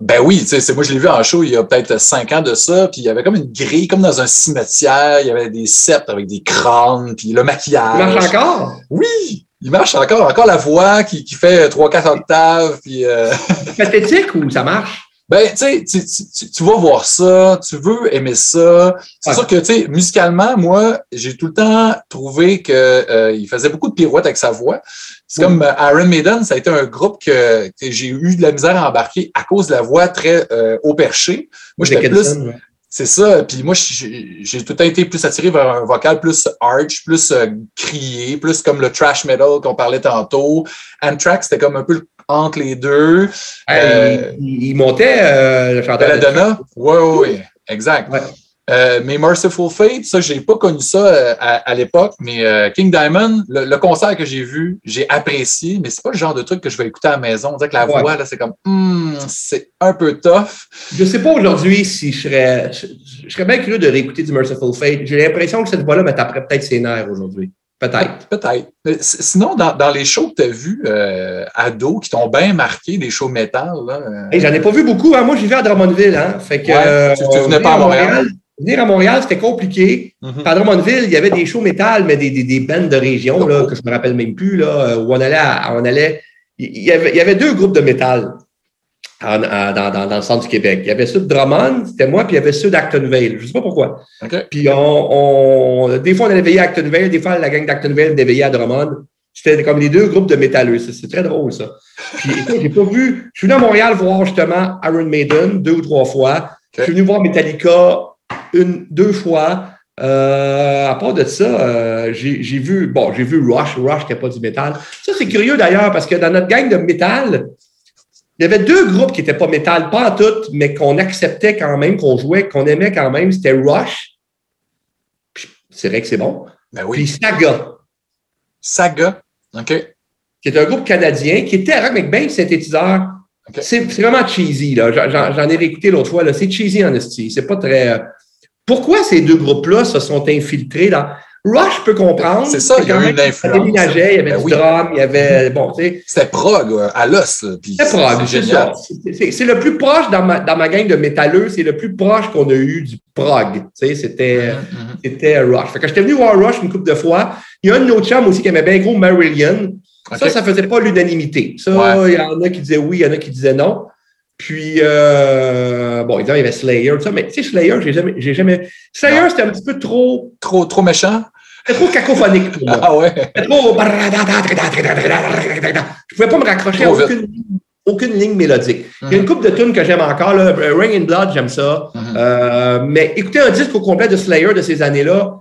Ben oui, tu sais, moi je l'ai vu en show il y a peut-être cinq ans de ça, puis il y avait comme une grille, comme dans un cimetière, il y avait des sceptres avec des crânes, puis le maquillage. Il marche encore? Oui! Il marche encore, encore la voix qui, qui fait trois, quatre octaves, puis... Euh... Pathétique ou ça marche? Ben, tu sais, tu, tu, vas voir ça, tu veux aimer ça. C'est sûr que, tu sais, musicalement, moi, j'ai tout le temps trouvé qu'il euh, faisait beaucoup de pirouettes avec sa voix. C'est comme euh, Iron Maiden, ça a été un groupe que, j'ai eu de la misère à embarquer à cause de la voix très euh, haut perché. Moi, j'étais plus... C'est ça. Puis moi, j'ai tout le temps été plus attiré vers un vocal plus arch, plus euh, crié, plus comme le trash metal qu'on parlait tantôt. Anthrax, c'était comme un peu entre les deux. Euh, il, montait euh, le chanteur. Belladonna? Oui, oui, oui. Exact. Euh, mais Merciful Fate, ça, j'ai pas connu ça euh, à, l'époque, mais King Diamond, le, concert que j'ai vu, j'ai apprécié, mais c'est pas le genre de truc que je vais écouter à la maison. On dirait que la voix, là, c'est comme, hmm, c'est un peu tough. Je sais pas aujourd'hui si je serais, je, serais bien curieux de réécouter du Merciful Fate. J'ai l'impression que cette voix-là me taperait peut-être ses nerfs aujourd'hui. Peut-être. Peut-être. Sinon, dans, dans, les shows que tu as vus, euh, ado, qui t'ont bien marqué, des shows métal, là. J'en ai pas vu beaucoup. Hein. Moi, j'ai vu à Drummondville. Hein. Fait que, tu, venais pas à Montréal venir à Montréal, c'était compliqué. Mm À Drummondville, il y avait des shows métal, mais des, des, des bands de région, là, que je me rappelle même plus, là, où on allait, on allait il y, avait, il y avait deux groupes de métal dans, dans, le centre du Québec. Il y avait ceux de Drummond, c'était moi, puis il y avait ceux d'Actonville. Je ne sais pas pourquoi. Puis on, des fois, on allait veiller à Actonville, des fois, la gang d'Actonville veiller à Drummond. C'était comme les deux groupes de métalleux. C'est très drôle, ça. Puis j'ai pas vu. Je suis venu à Montréal voir justement Iron Maiden deux ou trois fois. Je suis venu voir Metallica une, deux fois. Euh, à part de ça, euh, j'ai vu, bon, j'ai vu Rush. Rush n'était pas du métal. Ça, c'est curieux d'ailleurs, parce que dans notre gang de métal, il y avait deux groupes qui n'étaient pas métal, pas en tout, mais qu'on acceptait quand même, qu'on jouait, qu'on aimait quand même. C'était Rush. C'est vrai que c'est bon. Ben oui. Puis Saga. Saga. OK. Qui est un groupe canadien qui était avec bien synthétiseur. C'est vraiment cheesy. J'en ai réécouté l'autre fois. C'est cheesy en esti. C'est pas très. Euh, pourquoi ces deux groupes-là se sont infiltrés dans. Rush, je peux comprendre. C'est ça, il y a eu une influence. Il y avait ben du drum, il y avait. Bon, tu sais. C'était prog, à l'os. C'était prog, c'est ça. C'est le plus proche dans ma, dans ma gang de métalleux, c'est le plus proche qu'on a eu du prog. Tu sais, c'était mm-hmm. Rush. Fait que j'étais venu voir Rush une couple de fois. Il y a un autre chum aussi qui aimait bien gros Marillion. Ça, ça faisait pas l'unanimité. Ça, il y en a qui disaient oui, il y en a qui disaient non. Puis, euh, bon, évidemment, il y avait Slayer, tout ça, mais tu sais, Slayer, j'ai jamais, jamais. Slayer, c'était un petit peu trop. Trop, trop méchant? C'était trop cacophonique pour moi. Ah ouais? C'était trop. Je pouvais pas me raccrocher à aucune, aucune, ligne mélodique. Il y a une coupe de tunes que j'aime encore, là. Ring in Blood, j'aime ça. euh, mais écouter un disque au complet de Slayer de ces années-là,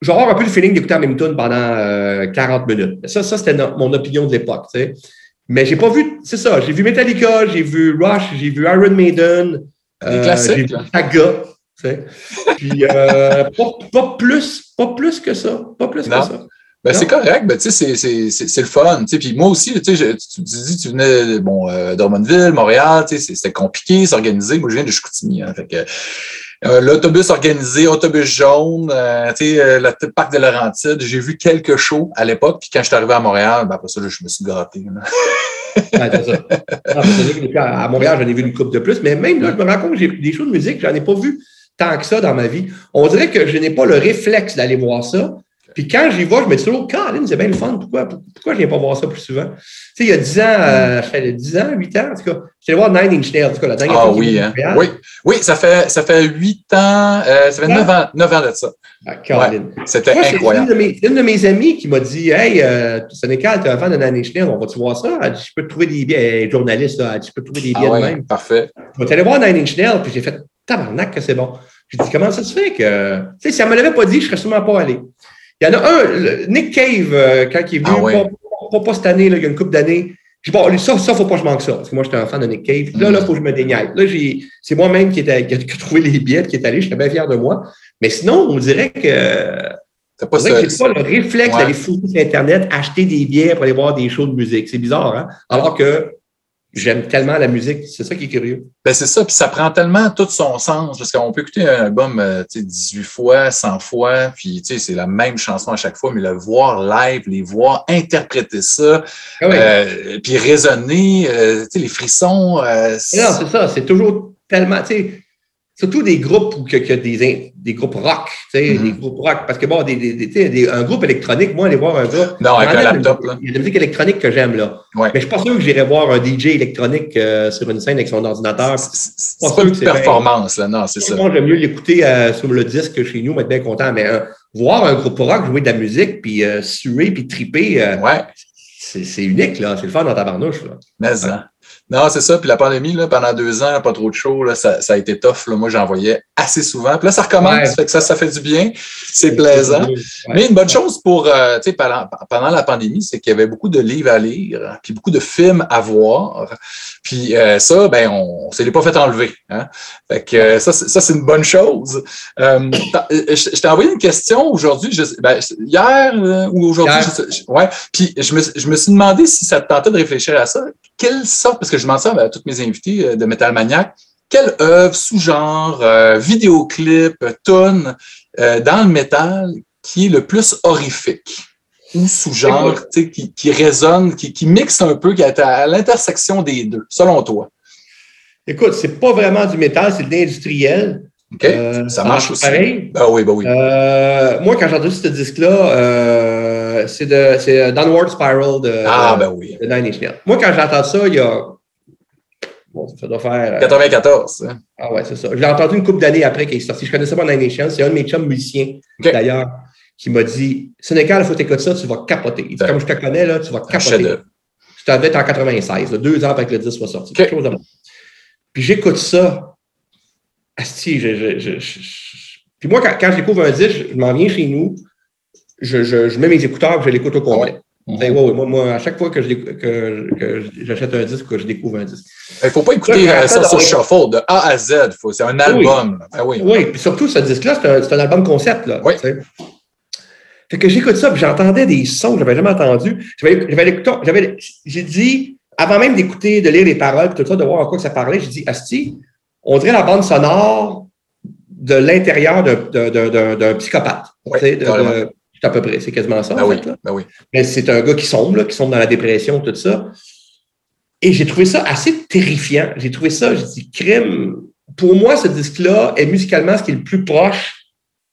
j'aurais un peu le feeling d'écouter la même tune pendant euh, 40 minutes. Ça, ça c'était mon opinion de l'époque, tu sais. Mais j'ai pas vu, c'est ça, j'ai vu Metallica, j'ai vu Rush, j'ai vu Iron Maiden, euh, j'ai vu Saga. Puis euh, pas, plus, pas plus que ça, pas plus que ça. Ben, c'est correct, ben, c'est le fun. Puis moi aussi, tu dis tu venais bon, euh, d'Ormonville, Montréal, c'était compliqué, s'organiser. Moi, je viens de Chicoutimi. Hein, fait que, euh, l'autobus organisé, autobus jaune, euh, euh, le parc de Laurentides. J'ai vu quelques shows à l'époque. Puis quand je suis arrivé à Montréal, ben après ça, je me suis gratté. à Montréal, j'en ai vu une coupe de plus. Mais même là, je me rends compte que j'ai des shows de musique, j'en ai pas vu tant que ça dans ma vie. On dirait que je n'ai pas le réflexe d'aller voir ça. Puis quand j'y vais, je me dis toujours, Caroline, c'est bien le fun. Pourquoi, pourquoi je ne viens pas voir ça plus souvent? Tu sais, il y a 10 ans, euh, fait 10 ans, 8 ans, en tout cas, j'étais voir Nine Inch Nails, en tout cas, la dernière ah, oui, hein? oui, oui, ça fait, ça fait 8 ans, euh, ça fait 9 ans, 9 ans de ça. Ah, Caroline. Ouais, C'était incroyable. C'est une, une, de mes amies qui m'a dit, Hey, euh, Sénécal, tu es un fan de Nine Inch Nails, on va-tu voir ça? Elle dit, je peux te trouver des billets, journaliste, elle dit, je peux te trouver des billets ah, de ouais, même. Parfait. Je vais aller voir Nine Inch Nails, puis j'ai fait, tabarnak que c'est bon. J'ai dit, comment ça se fait que, tu sais, si elle ne me l'avait pas dit, je ne serais sûrement pas allé. Il y en a un, Nick Cave, euh, quand il est venu, ah ouais. pas, pas, cette année, là, il y a une couple d'années. J'ai bon, ça, ça, faut pas que je manque ça. Parce que moi, j'étais un fan de Nick Cave. Là, là, il faut que je me déniaille. Là, c'est moi-même qui, qui, a trouvé les billets, qui est allé. J'étais bien fier de moi. Mais sinon, on dirait que. C'est pas, pas le réflexe ouais. d'aller foutre sur Internet, acheter des billets pour aller voir des shows de musique. C'est bizarre, hein? Alors que J'aime tellement la musique, c'est ça qui est curieux. Ben c'est ça, puis ça prend tellement tout son sens, parce qu'on peut écouter un album euh, 18 fois, 100 fois, puis c'est la même chanson à chaque fois, mais le voir live, les voir interpréter ça, ah oui. euh, puis résonner, euh, les frissons. Euh, non, c'est ça, c'est toujours tellement, tu sais, surtout des groupes où il y a des, des groupes rock, tu sais, mm -hmm. des groupes rock. Parce que bon, des, des, des, un groupe électronique, moi, aller voir un gars. Non, avec un laptop, là. Il y a de la musique électronique que j'aime, là. Ouais. Mais je suis pas sûr que j'irais voir un DJ électronique euh, sur une scène avec son ordinateur. C'est pas, pas une performance, là, non, c'est ça. Moi, j'aime mieux l'écouter euh, sur le disque chez nous, être bien content. Mais euh, voir un groupe rock jouer de la musique, puis suer, puis triper, ouais. c'est unique, là. C'est le fun dans ta barnouche, là. Mais, hein. Non, c'est ça. Puis la pandémie, là, pendant deux ans, pas trop de show, là, ça, ça, a été tough. Là. Moi, j'en voyais assez souvent. Puis là, ça recommence. Ouais. Fait que ça, ça fait du bien. C'est plaisant. Ouais. Mais une bonne chose pour, euh, tu sais, pendant, pendant la pandémie, c'est qu'il y avait beaucoup de livres à lire, puis beaucoup de films à voir. Puis euh, ça, ben, on, on s'est pas fait enlever. Hein? Fait que euh, ça, ça c'est une bonne chose. Euh, je t'ai envoyé une question aujourd'hui, ben, hier ou aujourd'hui. Ouais. Puis je me, je me suis demandé si ça te tentait de réfléchir à ça. Quelle sorte, parce que je m'en sers à tous mes invités de Metal Maniac, quelle œuvre, sous-genre, euh, vidéoclip, tonne euh, dans le métal qui est le plus horrifique? Ou sous-genre qui, qui résonne, qui, qui, mixe un peu, qui est à l'intersection des deux, selon toi? Écoute, c'est pas vraiment du métal, c'est de l'industriel. OK, euh, ça marche aussi. Pareil. Ben oui, ben oui. moi, quand j'ai entendu ce disque-là, Euh, c'est de c'est Downward Spiral de, ah, ben oui. de Nine Inch Nails. Moi, quand j'entends ça, il y a. Bon, ça doit faire. 94. Hein? Ah ouais, c'est ça. Je l'ai entendu une couple d'années après qu'il est sorti. Je connaissais pas Nine Inch Nails. C'est un de mes chums musiciens, d'ailleurs, qui m'a dit Sénégal, il faut écouter ça, tu vas capoter. Il dit, Comme je te connais, là, tu vas capoter. Tu t'avais en 96, deux ans après que le disque soit sorti. Quelque chose de Puis j'écoute ça. Asti, je, je, je, Puis moi, quand, quand je découvre un disque, je m'en viens chez nous, je, mets mes écouteurs et je l'écoute au complet. Ben, moi, moi, à chaque fois que, j'achète un disque, que je découvre un disque. Il ne faut pas écouter euh, ça sur shuffle de A à Z. C'est un album. Oui, ben oui. puis surtout, ce disque-là, c'est un, album concept. Là, oui. Fait que j'écoute ça, puis j'entendais des sons que je n'avais jamais entendus. J'ai dit, avant même d'écouter, de lire les paroles, tout ça, de voir en quoi ça parlait, j'ai dit, Asti, on dirait la bande sonore de l'intérieur d'un psychopathe. Oui, à peu près, c'est quasiment ça. Ben oui, ben oui. Mais c'est un gars qui sombre, qui sombre dans la dépression, tout ça. Et j'ai trouvé ça assez terrifiant. J'ai trouvé ça, j'ai dit, crime. Pour moi, ce disque-là est musicalement ce qui est le plus proche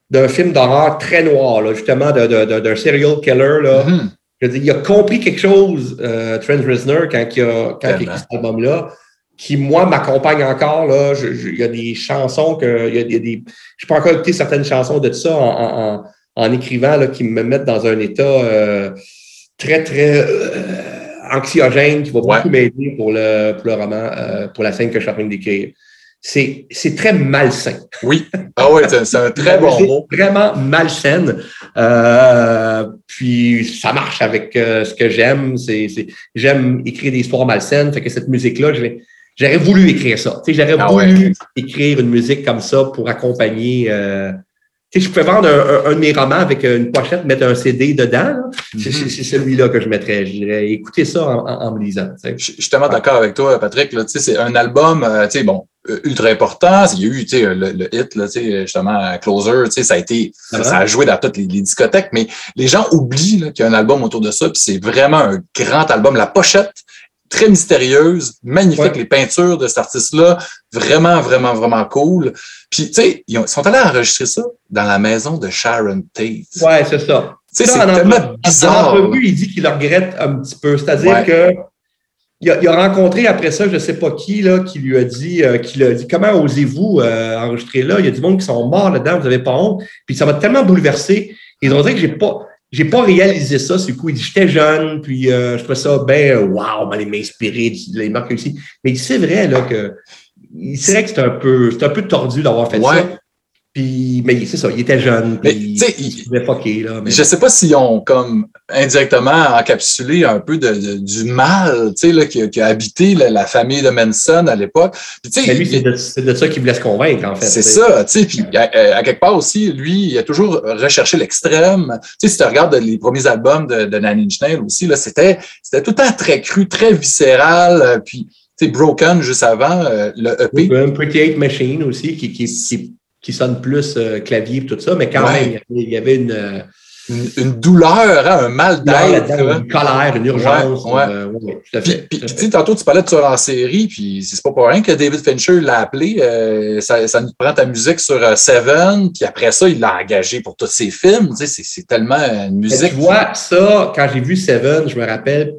d'un film d'horreur très noir, là, justement, d'un serial killer. Là. Mm-hmm. Je dis, il a compris quelque chose, euh, Trent Reznor, quand, il a, quand il a écrit cet album-là, qui, moi, m'accompagne encore. Là. il y a des chansons que. Il y a, des, je peux encore écouter certaines chansons de ça en, en en écrivant là, qui me mettent dans un état euh, très, très euh, anxiogène qui va beaucoup m'aider pour le, pour le roman, euh, pour la scène que je suis en train d'écrire. C'est, c'est très malsain. Oui. Ah oui, c'est, un très bon mot. Vraiment malsaine. Euh, puis ça marche avec ce que j'aime. C'est, c'est, j'aime écrire des histoires malsaines. Fait que cette musique-là, j'aurais voulu écrire ça. Tu sais, j'aurais ah voulu écrire une musique comme ça pour accompagner si je pouvais vendre un, de mes romans avec une pochette, mettre un CD dedans, c'est mm-hmm. celui-là que je mettrais. Je dirais, écoutez ça en, me lisant. Je suis tellement d'accord avec toi, Patrick. C'est un album, euh, bon, euh, ultra important. Il y a eu le, le hit, là, justement, Closer, ça a été, ça, a joué dans toutes les, discothèques, mais les gens oublient qu'il y a un album autour de ça, puis c'est vraiment un grand album. La pochette très mystérieuse, magnifique, les peintures de cet artiste-là, vraiment, vraiment, vraiment cool. Puis, tu sais, ils sont allés enregistrer ça dans la maison de Sharon Tate. Ouais, c'est ça. Tu sais, c'est tellement bizarre. En il dit qu'il le regrette un petit peu. C'est-à-dire que il a, rencontré après ça, je ne sais pas qui, là, qui lui a dit, euh, qui lui a dit Comment osez-vous euh, enregistrer là? Il y a du monde qui sont morts là-dedans, vous n'avez pas honte. Puis ça m'a tellement bouleversé. Ils ont dit que j'ai pas j'ai pas réalisé ça. C'est coup, il dit, j'étais jeune, puis euh, je trouvais ça ben, wow, m'inspirer, les marques aussi. Mais c'est vrai, là, que, c'est vrai que c'est un peu, c'est un peu tordu d'avoir fait ça. Puis, mais c'est ça, il était jeune, puis il, pouvait fucker, là. Je sais pas s'ils ont comme indirectement encapsulé un peu de, du mal, tu sais, là, qui, qui, a habité la, famille de Manson à l'époque. Mais lui, c'est de, de, ça qu'il voulait se convaincre, en fait. C'est ça, tu sais, puis à, quelque part aussi, lui, il a toujours recherché l'extrême. Tu sais, si tu regardes les premiers albums de, de Nail aussi, là, c'était, c'était tout le temps très cru, très viscéral, euh, puis tu sais, Broken juste avant, euh, le EP. Un Pretty Eight Machine aussi, qui, qui, qui qui sonne plus euh, clavier et tout ça, mais quand même, il y avait une, euh, une, douleur, hein, un mal d'être. Une colère, une urgence. Ouais, euh, tout à fait. Puis, puis tantôt, tu parlais de ça en série, puis c'est pas pour rien que David Fincher l'a appelé. ça, ça, nous prend ta musique sur Seven, puis après ça, il l'a engagé pour tous ses films. Tu sais, c'est tellement une musique. tu vois, ça, quand j'ai vu Seven, je me rappelle,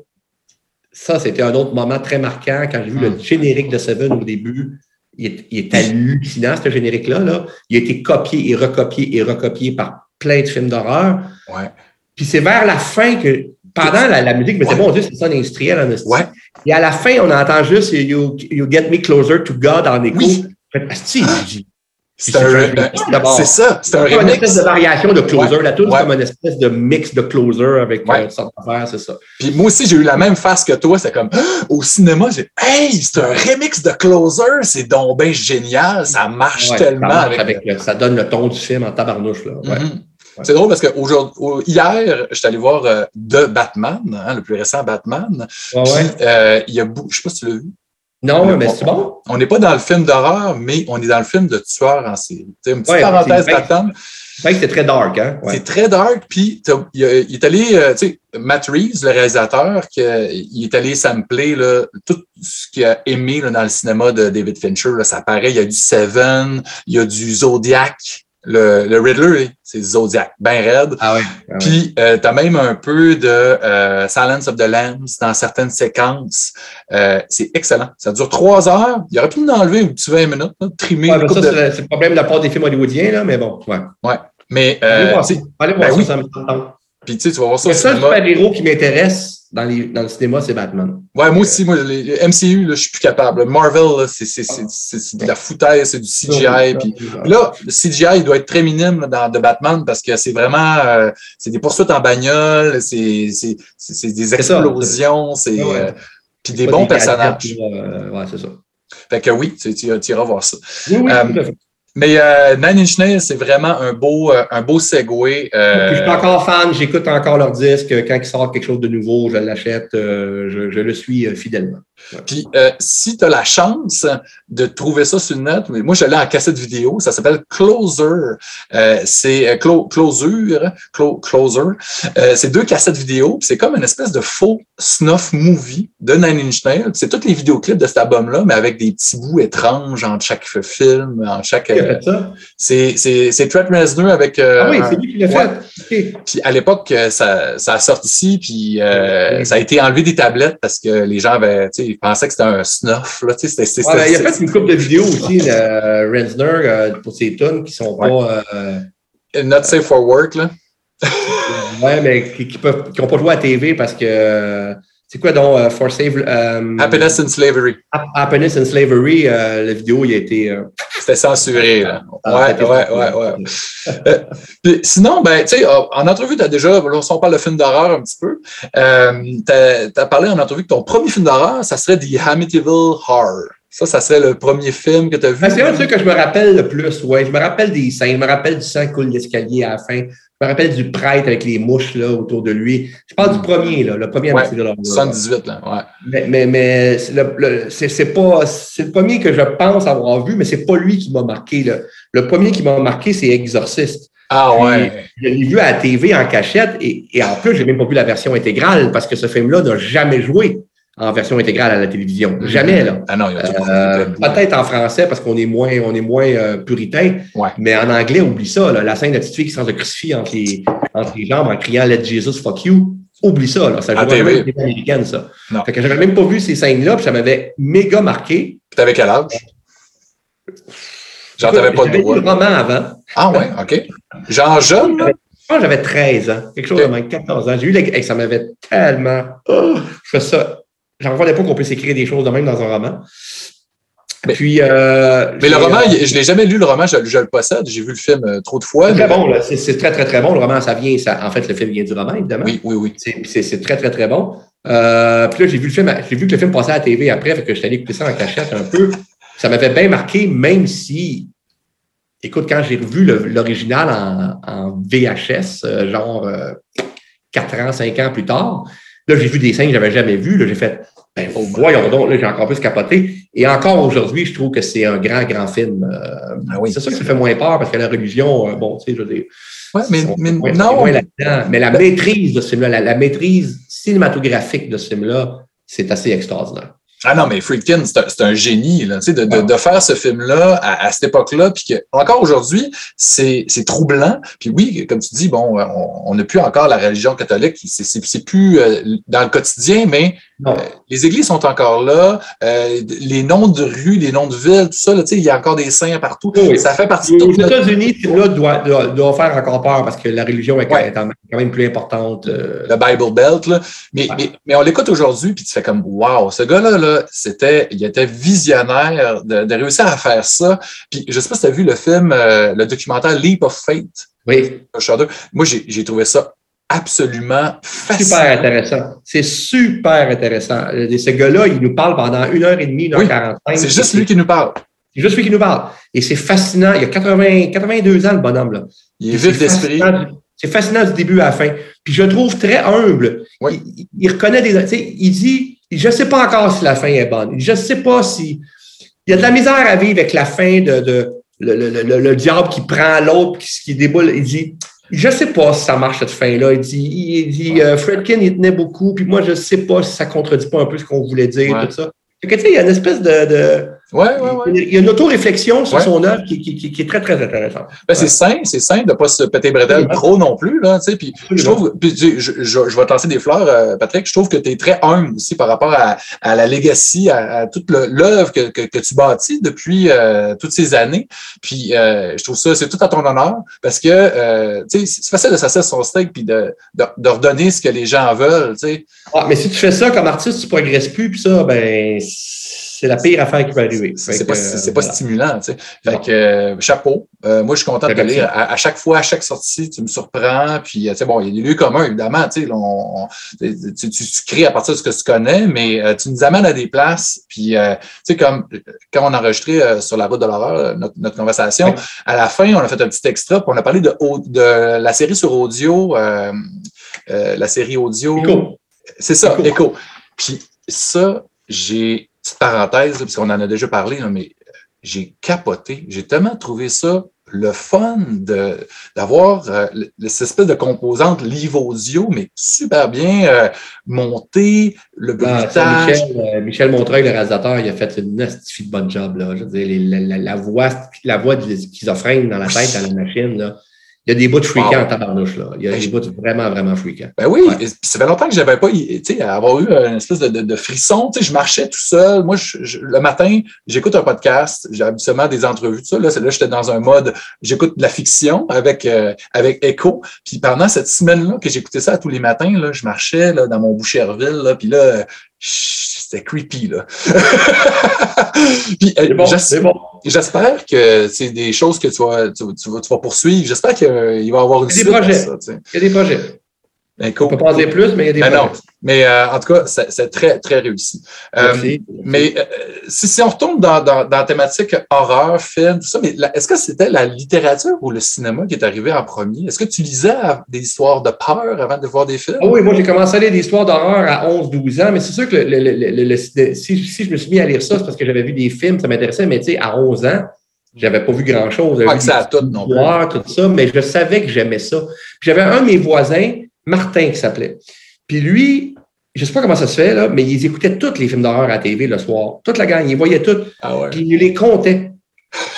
ça, c'était un autre moment très marquant quand j'ai vu le hmm. générique de Seven au début il est, hallucinant, ce générique-là. Là. Il a été copié et recopié et recopié par plein de films d'horreur. Ouais. Puis c'est vers la fin que, pendant la, musique, mais c'est bon, c'est ça industriel en ouais. Et à la fin, on entend juste you, you get me closer to God en écho. Oui. C'est ça, c'est un remix. une espèce de variation de closer. La tune, c'est comme une espèce de mix de closer avec ouais. euh, c'est ça. Puis moi aussi, j'ai eu la même face que toi. C'est comme, au cinéma, j'ai hey, c'est un remix de closer, c'est donc génial, ça marche tellement. Ça, avec... ça donne le ton du film en tabarnouche. Là. Mm-hmm. C'est drôle parce que hier, je suis allé voir euh, The Batman, hein, le plus récent Batman. Euh, il y a, je sais pas si tu l'as vu. Non, mais c'est bon. On n'est pas dans le film d'horreur, mais on est dans le film de tueur en série. C'est une petite parenthèse d'attente. C'est c'est très dark, hein? C'est très dark, puis il, est allé, euh, tu sais, Matt Reeves, le réalisateur, il est allé sampler là, tout ce qu'il a aimé là, dans le cinéma de David Fincher. Là, ça paraît, il y a du Seven, il y a du Zodiac, le, le Riddler, c'est Zodiac, ben raide. Ah ouais. Ah Puis, euh, tu as même un peu de euh, Silence of the Lambs dans certaines séquences. Euh, c'est excellent. Ça dure trois heures. Il aurait pu nous enlever un petit 20 minutes, là, trimer. Ouais, ça, de... c'est le problème de la part des films hollywoodiens, là, mais bon. Ouais. ouais. Mais. allez voir, allez voir ben ça, oui. ça me Puis, tu sais, tu vas voir ça Le seul super-héros qui m'intéresse dans, les, dans le cinéma, c'est Batman. Ouais, moi aussi, moi, les, MCU, là, je suis plus capable. Marvel, c'est de la foutaise, c'est du CGI. Puis là, le CGI, il doit être très minime dans de Batman parce que c'est vraiment euh, c'est des poursuites en bagnole, c'est des explosions, c'est euh, puis des bons des personnages. euh, ouais, c'est ça. Fait que oui, tu, tu, tu iras voir ça. Oui, oui, Mais euh, Nine Inch Nails, c'est vraiment un beau, euh, un beau segway. euh, je suis encore fan, j'écoute encore leur disque. Quand il sort quelque chose de nouveau, je l'achète, euh, je, je le suis euh, Puis, euh, si tu as la chance de trouver ça sur le net, mais moi, je l'ai en cassette vidéo, ça s'appelle Closer. Euh, c'est euh, clo Closure, clo Closer. Euh, c'est deux cassettes vidéo, c'est comme une espèce de faux snuff movie de Nine Inch Nails. C'est tous les vidéoclips de cet album-là, mais avec des petits bouts étranges entre chaque film, en chaque. Ça? c'est c'est c'est Trent Reznor avec. euh, Ah oui, c'est lui qui l'a ouais. fait. Puis à l'époque, euh, ça, ça a sorti, puis euh, ça a été enlevé des tablettes parce que les gens avaient, tu sais, ils pensaient que c'était un snuff. Là, c'était, c'était- Ouais, ben, il a c'était- fait une couple de vidéos aussi, de Rensner, euh, pour ses tunes qui sont pas. euh, Not safe for work, là. ouais, mais qui n'ont pas joué à TV parce que. C'est quoi donc euh, For Save. euh, Happiness in Slavery. Hap- Happiness and Slavery, euh, la vidéo, il a été. euh, C'était censuré, là. ah, Ouais, ouais, ouais, ouais. Puis sinon, ben, tu sais, en entrevue, tu as déjà, là, on parle de film d'horreur un petit peu, euh, tu as, parlé en entrevue que ton premier film d'horreur, ça serait The Amityville Horror. Ça, ça serait le premier film que tu as vu? Ah, c'est un truc que je me rappelle le plus, ouais. Je me rappelle des scènes, je me rappelle du sang qui coule l'escalier à la fin. Je me rappelle du prêtre avec les mouches là, autour de lui. Je parle du premier, là, le premier Ouais, Horror. 78, là, ouais. Mais, mais, mais c'est le, le- c'est c'est pas c'est le premier que je pense avoir vu, mais c'est pas lui qui m'a marqué. Le, le premier qui m'a marqué, c'est Exorciste. Ah ouais. Je l'ai vu à la TV en cachette et, et en plus, j'ai même pas vu la version intégrale parce que ce film-là n'a jamais joué en version intégrale à la télévision. Jamais, là. Ah non, Euh, Peut-être en français parce qu'on est moins, on est moins euh, puritain, Ouais. mais en anglais, oublie ça. Là, la scène de la petite fille qui se crucifie entre les, entre les jambes en criant Let Jesus fuck you. Oublie ça. Là. Ça joue TV. avec les américaines, ça. Non. Fait que j'avais même pas vu ces scènes-là, puis ça m'avait méga marqué. Puis t'avais quel âge? Genre, t'avais pas de droit. le roman avant. Ah ouais, OK. Genre jeune, là? J'avais 13 ans, quelque chose Ok. de même, 14 ans. J'ai eu les... hey, ça m'avait tellement. Oh, je fais ça. J'en revenais pas qu'on puisse écrire des choses de même dans un roman. Mais- Puis. euh, Mais le roman, euh, je l'ai jamais lu, le roman, je, je le possède. J'ai vu le film euh, trop de fois. Mais- très bon. C'est, c'est très, très, très bon. Le roman, ça vient. Ça... En fait, le film vient du roman, évidemment. Oui, oui, oui. C'est, c'est, c'est très, très, très bon. Puis là, j'ai vu le film, j'ai vu que le film passait à la TV après, fait que j'étais allé écouter ça en cachette un peu. Ça m'avait bien marqué, même si, écoute, quand j'ai revu l'original en, en VHS, genre euh, 4 ans, 5 ans plus tard, là, j'ai vu des scènes que j'avais jamais vues. Là, j'ai fait, ben, voyons donc, là, j'ai encore plus capoté. Et encore aujourd'hui, je trouve que c'est un grand, grand film. Euh, Ah oui. C'est sûr que ça fait moins peur parce que la religion, euh, bon, tu sais, je veux dire, Ouais, mais, non. Mais la maîtrise de ce film-là, la, la maîtrise cinématographique de ce film-là, c'est assez extraordinaire. Ah non, mais Friedkin, c'est un, c'est un génie, là, tu sais, de, de, de faire ce film-là à, à cette époque-là, puis que encore aujourd'hui, c'est troublant. Puis oui, comme tu dis, bon, on n'a plus encore la religion catholique, c'est plus euh, dans le quotidien, mais Non. euh, les églises sont encore là, euh, les noms de rues, les noms de villes, tout ça, là, il y a encore des saints partout. Oui. Ça fait partie de Aux États-Unis, film-là doit, doit, doit faire encore peur parce que la religion est quand, Ouais. est quand même plus importante. euh, le Bible Belt, là. Mais, Ouais. mais, mais on l'écoute aujourd'hui, puis tu fais comme Wow, ce gars-là, là, c'était, il était visionnaire de, de réussir à faire ça. Puis je sais pas si tu as vu le film, euh, le documentaire Leap of Faith. oui. Moi, j'ai trouvé ça absolument fascinant. super intéressant. C'est super intéressant. Euh, Ce gars-là, il nous parle pendant une heure et demie, une heure Oui. 45. C'est juste lui qui nous parle. C'est juste lui qui nous parle. Et c'est fascinant. Il a 80, 82 ans, le bonhomme, là. Il est vif d'esprit. C'est fascinant du début à la fin. Puis je le trouve très humble. Oui. Il, reconnaît des. Il dit Je ne sais pas encore si la fin est bonne. Je ne sais pas si. Il y a de la misère à vivre avec la fin de, de le, le- le- le diable qui prend l'autre qui, qui déboule. Il dit Je ne sais pas si ça marche cette fin-là. Il dit, il dit euh, Fredkin, il tenait beaucoup. Puis moi, je ne sais pas si ça contredit pas un peu ce qu'on voulait dire, Ouais. tout ça. Fait que, tu sais, il y a une espèce de. de Ouais, ouais, ouais. Il y a une auto-réflexion sur son œuvre qui, qui, qui, est très, très intéressante. Ben, C'est sain, c'est sain de ne pas se péter bretelle trop non plus. Là, puis je trouve, puis, je, je, vais te lancer des fleurs, euh, Patrick. Je trouve que tu es très humble aussi par rapport à, à la legacy, à, toute l'œuvre que, que, que, tu bâtis depuis euh, toutes ces années. Puis euh, je trouve ça, c'est tout à ton honneur parce que euh, c'est facile de s'asseoir son steak puis de, de, de, redonner ce que les gens veulent. Ah, mais si tu fais ça comme artiste, tu progresses plus, puis ça, ben c'est la pire affaire qui peut arriver. C'est pas, c'est pas stimulant, tu sais. Fait que, euh, chapeau. Euh, moi, je suis content de te lire. À, chaque fois, à chaque sortie, tu me surprends. Puis, tu sais, bon, il y a des lieux communs, évidemment, tu sais. tu, tu, crées à partir de ce que tu connais, mais euh, tu nous amènes à des places. Puis, tu sais, comme quand on a enregistré sur la route de l'horreur notre, conversation, à la fin, on a fait un petit extra, puis on a parlé de, de la série sur audio, la série audio. C'est ça, Echo. Puis, ça, j'ai petite parenthèse, parce qu'on en a déjà parlé, mais j'ai capoté. J'ai tellement trouvé ça le fun d'avoir euh, cette espèce de composante livre audio, mais super bien euh, montée, le ah. Euh, Michel, Montreuil, le réalisateur, il a fait une astifi de bonne job. Là. Je veux dire, la, la, voix, la voix de schizophrène dans la tête à la machine, là, il y a des bouts fréquents en tabarnouche, là. Il y a des bouts vraiment, vraiment fréquents. Ben oui, ça fait longtemps que j'avais pas, tu sais, avoir eu une espèce de, de, frisson. Tu sais, je marchais tout seul. Moi, le matin, j'écoute un podcast. J'ai habituellement des entrevues, tout ça. Là, là j'étais dans un mode, j'écoute de la fiction avec, euh, avec Echo. Puis pendant cette semaine-là, que j'écoutais ça tous les matins, là, je marchais là, dans mon Boucherville, là, puis là, c'était creepy, là. Puis, euh, bon, J'espère que c'est des choses que tu vas, tu, vas, tu vas poursuivre. J'espère qu'il va y avoir une Il y a des projets. il y a des projets. Ben, On peut pas en dire plus, mais il y a des ben. Non. Mais euh, en tout cas, c'est très, très réussi. Euh, mais euh, si, si, on retourne dans, dans, dans, la thématique horreur, film, tout ça, mais est-ce que c'était la littérature ou le cinéma qui est arrivé en premier? Est-ce que tu lisais des histoires de peur avant de voir des films? Ah oui, moi j'ai commencé à lire des histoires d'horreur à 11-12 ans, mais c'est sûr que le, si, si, je me suis mis à lire ça, c'est parce que j'avais vu des films, ça m'intéressait, mais tu sais, à 11 ans, j'avais pas vu grand-chose. Pas que ça tout non plus. tout ça, mais je savais que j'aimais ça. J'avais un de mes voisins, Martin qui s'appelait. Puis lui, je ne sais pas comment ça se fait, là, mais ils écoutaient tous les films d'horreur à la TV le soir. Toute la gang, ils voyaient tout. Ah puis ils les comptaient.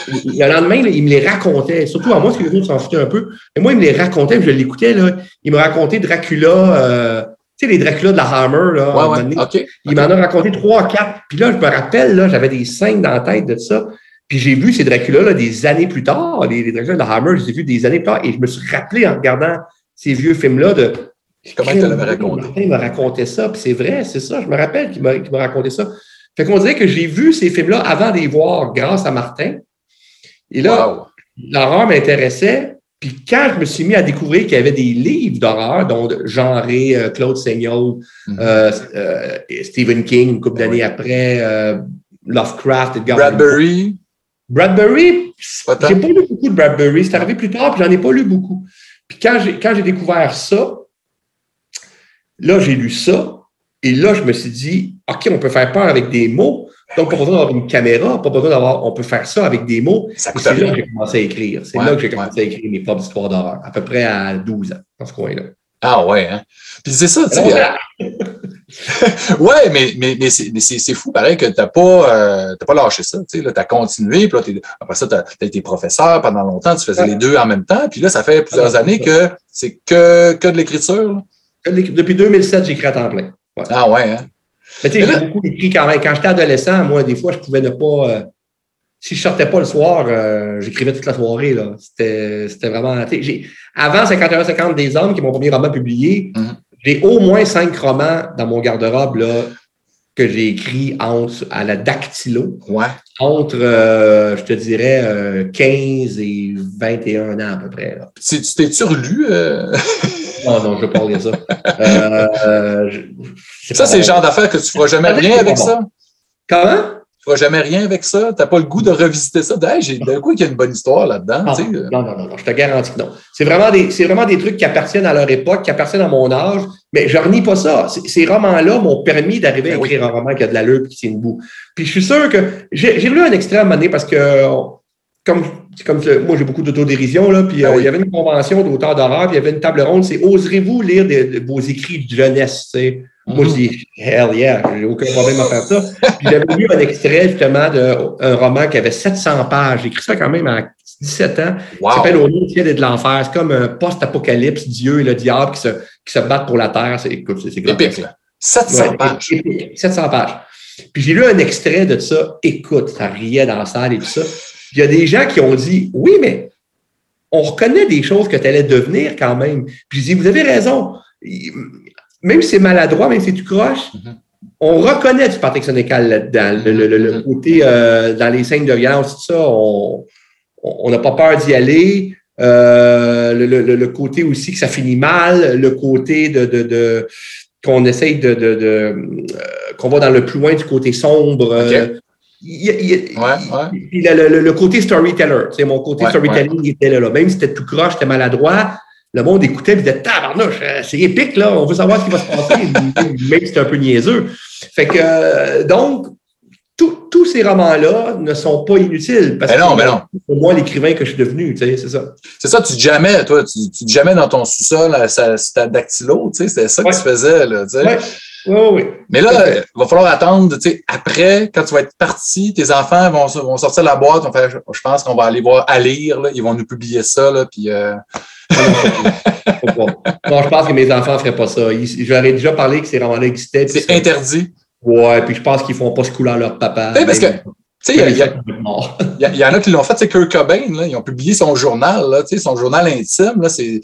Le lendemain, il me les racontait. Surtout à moi, parce que les autres s'en foutaient un peu. Mais moi, il me les racontait, puis je l'écoutais. Il me racontait Dracula, euh, tu sais, les Dracula de la Hammer. Là, ouais, Il m'en a raconté trois, quatre. Puis là, je me rappelle, là, j'avais des scènes dans la tête de ça. Puis j'ai vu ces Dracula des années plus tard. Les, les Dracula de la Hammer, je les ai vus des années plus tard. Et je me suis rappelé en regardant ces vieux films-là de Comment tu l'avais raconté? il m'a raconté ça, puis c'est vrai, c'est ça. Je me rappelle qu'il m'a raconté ça. Fait qu'on dirait que j'ai vu ces films-là avant de les voir grâce à Martin. Et là, l'horreur m'intéressait. Puis quand je me suis mis à découvrir qu'il y avait des livres d'horreur, dont genré euh, Claude Seigneur, mm-hmm. euh, euh, Stephen King, une couple d'années après, Lovecraft, Edgar Bradbury. Bradbury, j'ai pas lu beaucoup de Bradbury. C'est arrivé plus tard, puis j'en ai pas lu beaucoup. Puis quand j'ai découvert ça, Là, j'ai lu ça. Et là, je me suis dit, OK, on peut faire peur avec des mots. Donc, pas besoin d'avoir une caméra, pas besoin d'avoir, on peut faire ça avec des mots. C'est là que j'ai commencé à écrire. C'est là que j'ai commencé à écrire mes propres histoires d'horreur, à peu près à 12 ans, dans ce coin-là. Ah ouais, hein? Puis c'est ça, tu sais. ouais, mais, mais, mais c'est fou, pareil, que tu n'as pas, euh, pas lâché ça. Tu as continué, puis là, après ça, tu as, été professeur pendant longtemps, tu faisais les deux en même temps, puis là, ça fait plusieurs années que c'est que, que de l'écriture. Depuis 2007, j'écris à temps plein. Ah ouais, hein? Mais tu sais, j'ai beaucoup écrit quand même. Quand j'étais adolescent, moi, des fois, je pouvais ne pas. Euh, si je sortais pas le soir, euh, j'écrivais toute la soirée. Là. C'était, c'était vraiment. Avant 51-50 des hommes, qui est mon premier roman publié, mm-hmm. J'ai au moins cinq romans dans mon garde-robe là, que j'ai écrit entre, à la dactylo. Ouais. Entre, euh, je te dirais, 15 et 21 ans à peu près. Là. Tu t'es-tu relu? Non, non, je veux pas dire ça. Euh, ça, c'est le genre d'affaire que tu feras jamais rien avec ça? Comment? Tu feras jamais rien avec ça? Tu n'as pas le goût de revisiter ça? D'un coup, il y a une bonne histoire là-dedans. Non, non, non, non, je te garantis que non. C'est vraiment, des, vraiment des trucs qui appartiennent à leur époque, qui appartiennent à mon âge. Mais je renie pas ça. Ces romans-là m'ont permis d'arriver à ben écrire un roman qui a de l'allure et qui tient debout. Puis je suis sûr que j'ai lu un extrait à un moment donné parce que comme, comme moi, j'ai beaucoup d'autodérision, là, puis ben il y avait une convention d'auteurs d'horreur, puis il y avait une table ronde, c'est Oserez-vous lire vos écrits de jeunesse, tu Moi, je mhm. dis, hell yeah, j'ai aucun problème à faire ça. Puis j'avais lu un extrait, justement, d'un roman qui avait 700 pages. J'ai écrit ça quand même à 17 ans. Wow. Ça s'appelle Au nom de l'enfer. C'est comme un post-apocalypse, Dieu et le diable qui se, qui se battent pour la terre. C'est, écoute, c'est, épique, là. 700 pages. 700 pages. Puis j'ai lu un extrait de ça. Écoute, ça riait dans la salle et tout ça. Il y a des gens qui ont dit, oui, mais on reconnaît des choses que tu allais devenir quand même. Puis je dis, vous avez raison. Même si c'est maladroit, même si tu croches, mm-hmm. on reconnaît du Patrick Sénécal là-dedans. Le, mm-hmm. côté euh, dans les scènes de violence, tout ça, on n'a pas peur d'y aller. Euh, le, côté aussi que ça finit mal, le côté de, de, qu'on essaye de, de, euh, qu'on va dans le plus loin du côté sombre. Le, côté storyteller, c'est mon côté storytelling était là, Même si c'était tout croche, c'était maladroit, le monde écoutait et disait Tabarnouche, euh, c'est épique, là, on veut savoir ce qui va se passer, même si c'est un peu niaiseux. Fait que, euh, donc, tous ces romans-là ne sont pas inutiles. Parce ben non, que ben non. C'est moi l'écrivain que je suis devenu, tu sais, c'est ça. C'est ça, tu dis jamais, toi, tu, tu dis jamais dans ton sous-sol, c'est ta dactylo, tu sais, c'était ça que tu faisais, là, tu sais. Oui, oui. Mais là, il va falloir attendre, tu sais, après, quand tu vas être parti, tes enfants vont, vont sortir de la boîte, vont faire, je pense qu'on va aller voir à lire, là, ils vont nous publier ça, là, puis... Euh... non, je pense que mes enfants ne feraient pas ça. J'aurais déjà parlé que ces romans-là existaient. C'est interdit. Ouais, puis je pense qu'ils font pas ce coup-là à leur papa. parce que, tu sais, il y, y, en a qui l'ont fait, c'est Kurt Cobain, là, ils ont publié son journal, là, son journal intime, là, c'est,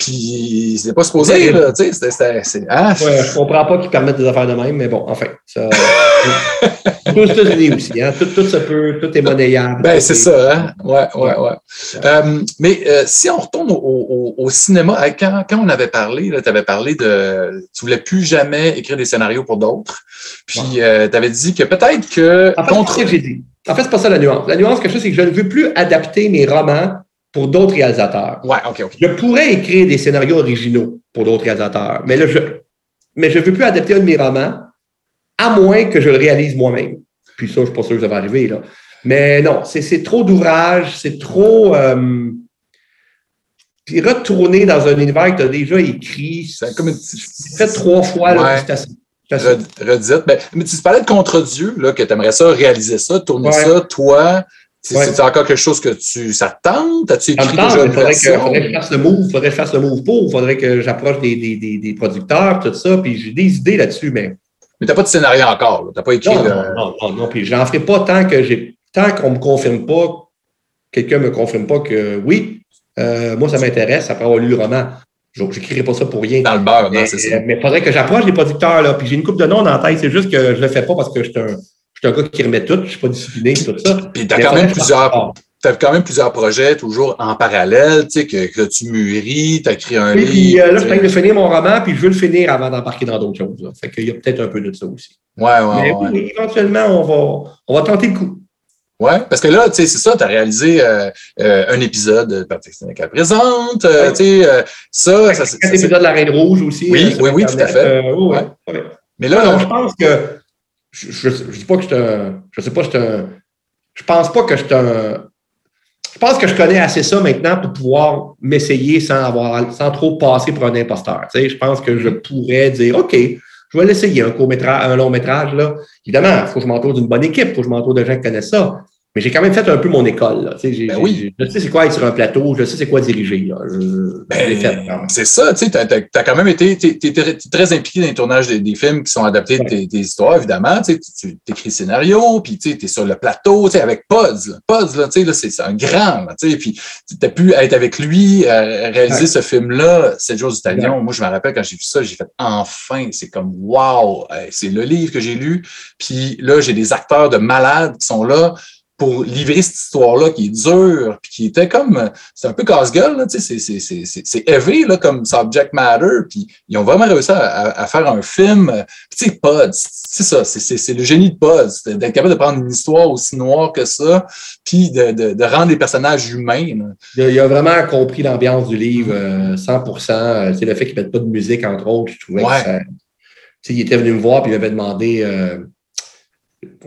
puis c'est pas supposé, là, tu sais, c'est, hein? Ouais, je comprends pas qu'ils permettent des affaires de même, mais bon, enfin, ça, aux États-Unis aussi, hein, tout, tout ça peut, tout est monnayable. Ben, c'est ça, hein, ouais, ouais, ouais. Euh, mais euh, si on retourne au, au, au cinéma, quand, quand on avait parlé, tu avais parlé de, tu voulais plus jamais écrire des scénarios pour d'autres, puis euh, tu avais dit que peut-être que... En fait, contre... j'ai dit. En fait, c'est pas ça la nuance. La nuance que je fais, c'est que je ne veux plus adapter mes romans pour d'autres réalisateurs. Ouais, OK, OK. Je pourrais écrire des scénarios originaux pour d'autres réalisateurs, mais là, je mais je ne veux plus adapter un de mes romans, à moins que je le réalise moi-même. Puis ça, je ne suis pas sûr que ça va arriver. Là. Mais non, c'est trop d'ouvrages, c'est trop. Euh, puis retourner dans un univers que tu as déjà écrit, c'est comme une fait trois fois, là, assez. Redite. Ben, mais tu parlais de contre-Dieu, que tu aimerais ça, réaliser ça, tourner ça, toi. C'est encore quelque chose que tu. Ça te tente? As-tu écrit déjà une faudrait, que, faudrait que je fasse le move, faudrait que je fasse le move pour, faudrait que j'approche des, des, des, des, producteurs, tout ça, puis j'ai des idées là-dessus, mais. Mais t'as pas de scénario encore, Tu n'as pas écrit. Non, non, non, non, puis j'en ferai pas tant que j'ai. Tant qu'on me confirme pas, quelqu'un me confirme pas que oui, euh, moi ça m'intéresse après avoir lu le roman. Je n'écrirai pas ça pour rien. Dans le beurre, non, c'est ça. Mais il faudrait que j'approche des producteurs, là. Puis j'ai une coupe de noms dans la tête. C'est juste que je le fais pas parce que je suis un, suis un gars qui remet tout, je ne suis pas discipliné, tout ça. Puis tu as quand même plusieurs. Tu as quand même plusieurs projets toujours en parallèle, tu sais, que, que tu mûris, tu as écrit un livre. Puis euh, là, je train de finir mon roman, puis je veux le finir avant d'embarquer dans d'autres choses. Là. Fait qu'il y a peut-être un peu de ça aussi. Ouais, ouais, Mais oui, éventuellement, on va, on va tenter le coup. Oui, parce que là, tu sais, c'est ça, tu as réalisé euh, euh, un épisode de Sénécal présente. Euh, tu sais, euh, ça, ça, c'est. Un épisode de La Reine Rouge aussi. Oui, oui, oui, tout à fait. ouais. Mais là, non, je pense que je ne dis pas que je un. Je sais pas, je un. Je pense pas que je un. Je pense que je connais assez ça maintenant pour pouvoir m'essayer sans avoir sans trop passer pour un imposteur. Tu sais, je pense que je pourrais dire OK, je vais l'essayer, un court métrage, un long métrage. Là. Évidemment, il faut que je m'entoure d'une bonne équipe, il faut que je m'entoure de gens qui connaissent ça. Mais j'ai quand même fait un peu mon école. Là. Ben oui. Je sais c'est quoi être sur un plateau, je sais c'est quoi diriger. Ben, c'est ça, tu sais, tu as, quand même été très impliqué dans les tournages des, films qui sont adaptés de tes, histoires, évidemment. Tu, tu écris le scénario, puis tu es sur le plateau tu sais, avec Pods. Pods, là, c'est un grand. Là, puis tu as pu être avec lui, euh, réaliser ce film-là, 7 jours du talion. Moi, je me rappelle quand j'ai vu ça, j'ai fait enfin, c'est comme wow, c'est le livre que j'ai lu. Puis là, j'ai des acteurs de malades qui sont là pour livrer cette histoire-là qui est dure, puis qui était comme, c'est un peu casse-gueule, tu sais, c'est élevé là, comme subject matter, puis ils ont vraiment réussi à, faire un film, tu sais, Pods, c'est ça, c'est le génie de Pods, d'être capable de prendre une histoire aussi noire que ça, puis de, de, de rendre les personnages humains. Il, a, vraiment compris l'ambiance du livre 100%, euh, c'est le fait qu'il ne mette pas de musique, entre autres, je trouvais que ça, il était venu me voir, puis il m'avait demandé... Euh,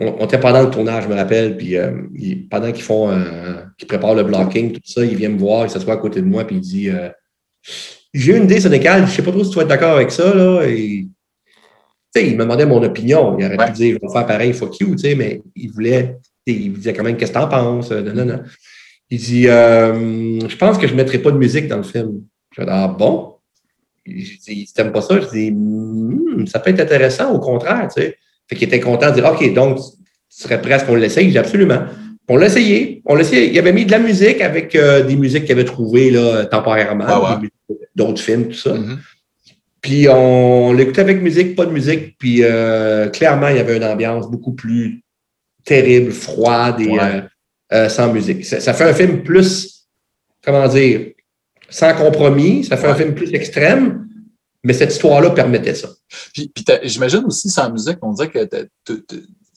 on, était pendant le tournage, je me rappelle, puis euh, pendant qu'ils font, qu'ils préparent le blocking, tout ça, il vient me voir, il s'assoit à côté de moi, puis il dit J'ai une idée, Sénégal, je sais pas trop si tu vas être d'accord avec ça, là. Et, il me demandait mon opinion. Il aurait pu dire Je vais faire pareil, fuck you, mais il voulait, il me disait quand même Qu'est-ce que tu en penses non, non, Il dit Je pense que je ne mettrai pas de musique dans le film. Je dis Ah bon? Je dis Tu pas ça? Je dis hmm, Ça peut être intéressant, au contraire, tu sais. Fait qu'il était content de dire OK, donc, tu serais prêt à ce qu'on l'essaye? J'ai absolument. On l'a essayé. On l'a essayé. Il avait mis de la musique avec euh, des musiques qu'il avait trouvées là, temporairement, d'autres films, tout ça. Mm-hmm. Puis on l'écoutait avec musique, pas de musique. Puis euh, clairement, il y avait une ambiance beaucoup plus terrible, froide et euh, sans musique. Ça, fait un film plus, comment dire, sans compromis. Ça fait un film plus extrême. Mais cette histoire-là permettait ça. Puis, j'imagine aussi, sans musique, on dirait que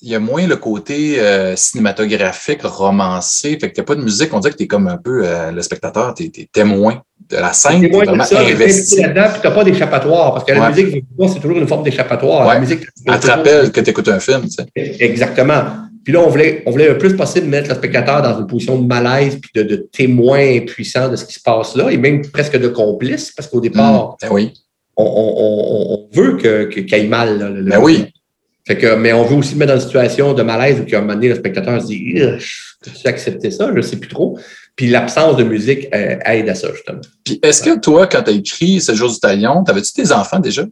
il y a moins le côté euh, cinématographique, romancé. Fait que t'as pas de musique, on dirait que tu es comme un peu euh, le spectateur, tu es, témoin de la scène, vraiment ça, investi. tu n'as pas d'échappatoire, parce que la musique, c'est toujours une forme d'échappatoire. La musique, Elle te rappelle que tu écoutes un film. Tu sais. Exactement. Puis là, on voulait, on voulait le plus possible mettre le spectatateur dans une position de malaise puis de, de témoin impuissant de ce qui se passe là, et même presque de complice, parce qu'au départ, mmh. ben oui on, veut qu'il que, qu aille mal. Là, ben oui. Fait que, mais on veut aussi mettre dans une situation de malaise où qu'à un moment donné, le spectateur se dit tu accepté ça, je ne sais plus trop. Puis l'absence de musique euh, aide à ça, justement. Puis est-ce que toi, quand tu as écrit Ce jour du talion, t'avais-tu tes enfants déjà?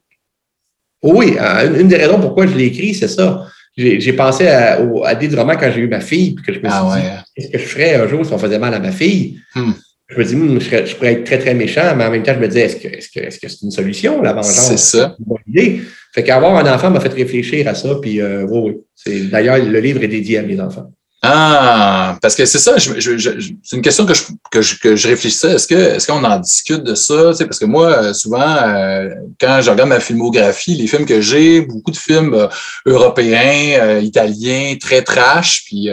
Oui, euh, une des raisons pourquoi je l'ai écrit, c'est ça. J'ai pensé à, à des romans quand j'ai eu ma fille, puis que je me ah suis dit, qu'est-ce que je ferais un jour si on faisait mal à ma fille? Hmm je me dis, je, pourrais être très, très méchant, mais en même temps, je me dis, est-ce que c'est -ce que, une solution, la vengeance? C'est ça. Une bonne idée. Fait qu'avoir un enfant m'a fait réfléchir à ça, puis euh, oui, oui. D'ailleurs, le livre est dédié à mes enfants. Ah, parce que c'est ça, c'est une question que je, que je, que je réfléchissais. Est-ce qu'on est qu'on en discute de ça? parce que moi, euh, souvent, euh, quand je regarde ma filmographie, les films que j'ai, beaucoup de films euh, européens, italiens, très trash, puis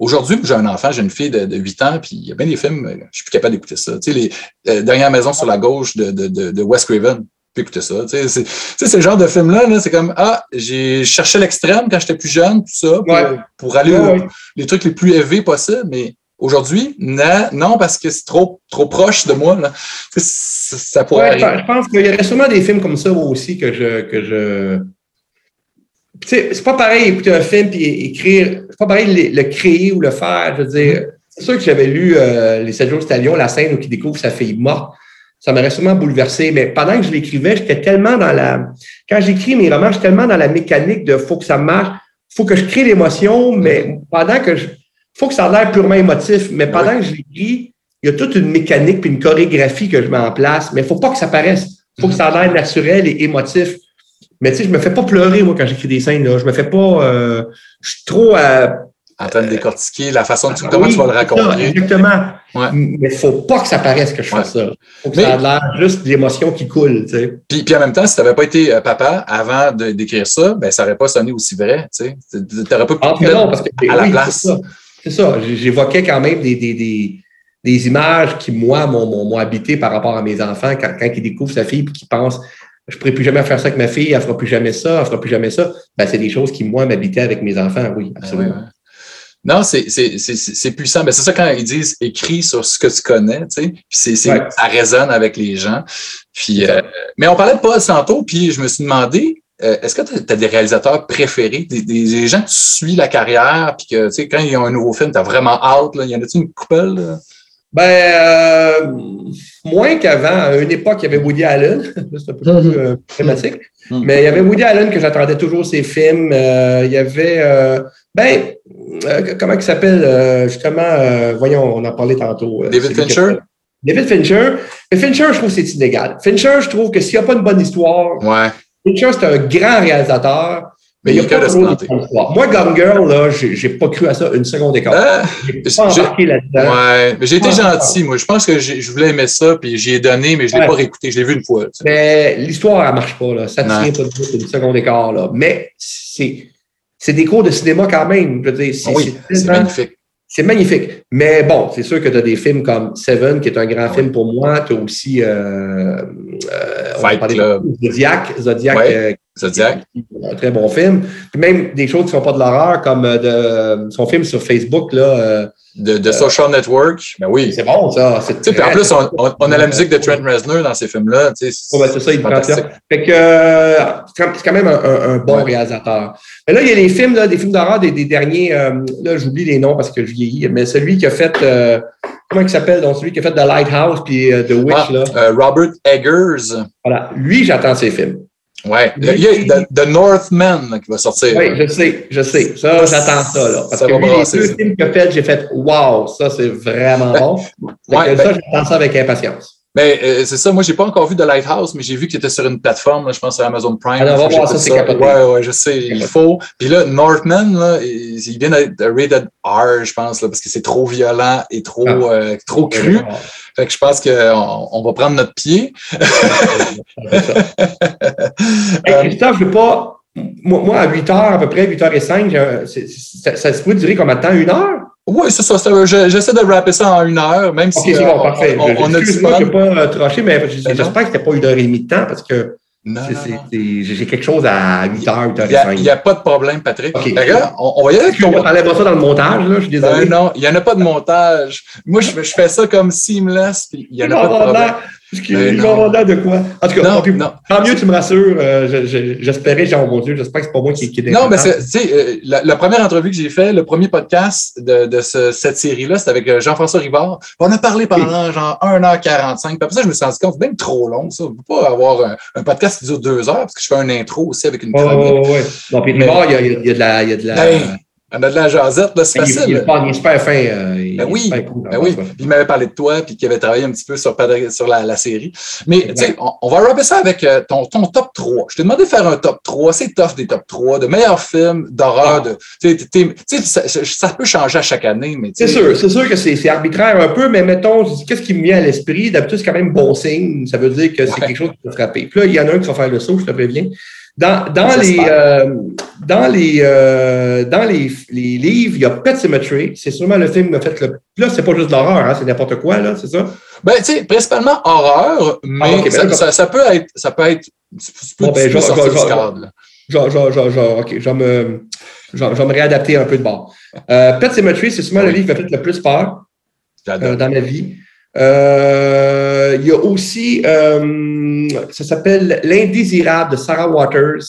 Aujourd'hui, j'ai un enfant, j'ai une fille de, 8 ans, puis il y a bien des films, euh, je suis plus capable d'écouter ça. Tu sais, les euh, Dernières maisons sur la gauche de, de, de, Wes Craven, plus écouter ça. Tu sais, c'est ce genre de film-là, -là, c'est comme, ah, j'ai cherché l'extrême quand j'étais plus jeune, tout ça, pour, aller les trucs les plus élevés possibles, mais aujourd'hui, non, non, parce que c'est trop, trop proche de moi. Là. Ça, pourrait Je pense qu'il y aurait sûrement des films comme ça aussi que je, que je c'est pas pareil écouter un film et écrire, pas pareil le, créer ou le faire. Je veux dire, c'est sûr que j'avais lu euh, Les 7 jours de la scène où il découvre sa fille morte. Ça m'aurait sûrement bouleversé, mais pendant que je l'écrivais, j'étais tellement dans la. Quand j'écris mes romans, je suis tellement dans la mécanique de faut que ça marche, faut que je crée l'émotion, mais pendant que je. faut que ça a l'air purement émotif, mais pendant que je l'écris, il y a toute une mécanique puis une chorégraphie que je mets en place, mais il faut pas que ça paraisse. Il faut que ça a l'air naturel et émotif. Mais tu sais, je me fais pas pleurer, moi, quand j'écris des scènes. Là. Je me fais pas. Euh, je suis trop. Euh, en train de décortiquer la façon dont comment tu vas le raconter. exactement. Mais il faut pas que ça paraisse que je fais ça. Il faut que ça ait l'air juste l'émotion qui coule. Tu sais. puis, puis en même temps, si tu n'avais pas été euh, papa avant d'écrire ça, ben, ça n'aurait pas sonné aussi vrai. Tu n'aurais pas pu ah, non, parce que, à la place. C'est ça. J'évoquais quand même des, des, des, des, images qui, moi, m'ont habité par rapport à mes enfants quand, quand ils découvrent sa fille et qu'ils pensent je ne pourrai plus jamais faire ça avec ma fille, elle ne fera plus jamais ça, elle ne fera plus jamais ça. Ben, c'est des choses qui, moi, m'habitaient avec mes enfants, oui, ben absolument. Non, c'est puissant. Mais ben, c'est ça quand ils disent écris sur ce que tu connais, tu sais. ça résonne avec les gens. Puis, euh, mais on parlait de Paul Santo, puis je me suis demandé, euh, est-ce que tu as, des réalisateurs préférés, des, gens que tu suis la carrière, puis que, tu sais, quand ils ont un nouveau film, tu as vraiment hâte, là, y en a-tu une couple? Ben, euh, moins qu'avant. À une époque, il y avait Woody Allen. C'est un peu plus euh, problématique. Mm-hmm. Mais il y avait Woody Allen que j'attendais toujours ses films. Euh, il y avait, ben, comment il s'appelle, justement, voyons, on en parlait tantôt. David Fincher? David Fincher. Mais Fincher, je trouve que c'est inégal. Fincher, je trouve que s'il n'y a pas une bonne histoire, ouais. Fincher, c'est un grand réalisateur. Mais il y a pas Moi, Gone Girl, là, j'ai pas cru à ça une seconde d'écart. Ah, j'ai pas embarqué là-dedans. Ouais, mais j'ai été gentil, moi. Je pense que je voulais aimer ça, puis j'y ai donné, mais je l'ai pas réécouté. Je l'ai vu une fois. Mais l'histoire, elle marche pas, là. Ça tient pas une seconde d'écart, là. Mais c'est, des cours de cinéma quand même. Je veux dire, c'est, oui, c'est magnifique. C'est magnifique. Mais bon, c'est sûr que tu as des films comme Seven, qui est un grand ah film pour moi. Tu as aussi euh, euh, Fight Club. Zodiac, Zodiac euh, Zodiac. Un très bon film. Puis même des choses qui ne sont pas de l'horreur, comme de, son film sur Facebook, là. De, de Social Network, ben oui. C'est bon, ça. Puis en plus, on, on, a la musique de Trent Reznor dans ces films-là. c'est ça, il prend ça. Fait que euh, c'est quand même un, un bon réalisateur. Mais là, il y a les films, là, des films d'horreur des, des, derniers. Euh, là, j'oublie les noms parce que je vieillis, mais celui qui a fait. Euh, comment il s'appelle? Donc, celui qui a fait The Lighthouse puis The Witch. Ah, là. Robert Eggers. Voilà. Lui, j'attends ses films. Ouais. Il y a The, Northman qui va sortir. Oui, je sais, je sais. Ça, j'attends ça. Là. Parce ça que lui, les deux films qu'il a fait, j'ai fait Wow, ça, c'est vraiment bon. ouais, ça, ben, j'attends ça avec impatience. Mais ben, euh, c'est ça, moi, j'ai pas encore vu The Lighthouse, mais j'ai vu qu'il était sur une plateforme, je pense à Amazon Prime. Alors, on va voir ça, c'est capoté. Ouais, ouais, je sais, il faut. Puis là, Northman, là, il, vient d'être rated R, je pense, là, parce que c'est trop violent et trop, ah. euh, trop cru. Fait que je pense qu'on on va prendre notre pied. hey, Christophe, je veux pas. Moi, à 8 h à peu près, 8 h et 5, ça, ça se peut durer combien de temps? Une heure? Oui, c'est ça. J'essaie de rapper ça en une heure, même si bon, euh, parfait. on, on a du fun. Je ne pas euh, trancher, mais j'espère que ce pas une heure et demie de temps parce que j'ai quelque chose à 8 h 8 h Il n'y a, pas de problème, Patrick. on, on, va y aller avec On ça dans le montage, là, je suis désolé. Ben non, il n'y en a pas de montage. Moi, je, je fais ça comme seamless, puis il n'y en a pas de problème. De quoi? En tout cas, non, non. tant mieux, tu me rassures. Euh, j'espérais, genre, mon Dieu, j'espère que c'est pas moi qui, qui Non, mais tu sais, euh, la, première entrevue que j'ai fait, le premier podcast de, de ce, cette série-là, c'était avec euh, Jean-François Rivard. On a parlé pendant genre 1h45. Puis après ça, je me suis rendu compte, c'est même trop long, ça. On ne peut pas avoir un, podcast qui dure deux heures, parce que je fais un intro aussi avec une chronique. Oh, ouais. Non, puis Rivard, il y, a, il y a de la. Y a de la... Ben, on a de la jasette, là, c'est facile. Il, est super fin. Euh, ben oui, ben oui. il m'avait parlé de toi, puis qu'il avait travaillé un petit peu sur, sur la, la série. Mais tu sais, on, va rapper ça avec euh, ton, ton top 3. Je t'ai demandé de faire un top 3. C'est tough des top 3, de meilleurs films, d'horreur. Ah. Tu sais, ça, ça, peut changer à chaque année. mais C'est sûr, c'est sûr que c'est arbitraire un peu, mais mettons, qu'est-ce qui me vient à l'esprit? D'habitude, c'est quand même bon signe. Ça veut dire que c'est quelque chose qui peut frapper. Puis là, il y en a un qui va faire le saut, je te préviens. Dans, dans les, euh, dans les, euh, dans les, les, livres, il y a Pet Cemetery. C'est sûrement le film qui m'a fait le. Là, c'est pas juste l'horreur, hein, c'est n'importe quoi, là, c'est ça? Ben, tu sais, principalement horreur, mais ah, ben, ça, ça, peut être. Ça peut être. Bon, ben, genre, genre, genre, genre, genre, OK, je vais me, me réadapter un peu de bord. Euh, Pet Cemetery, c'est sûrement le livre qui m'a fait le plus peur dans ma vie. Euh, il y a aussi, euh, ça s'appelle L'Indésirable de Sarah Waters,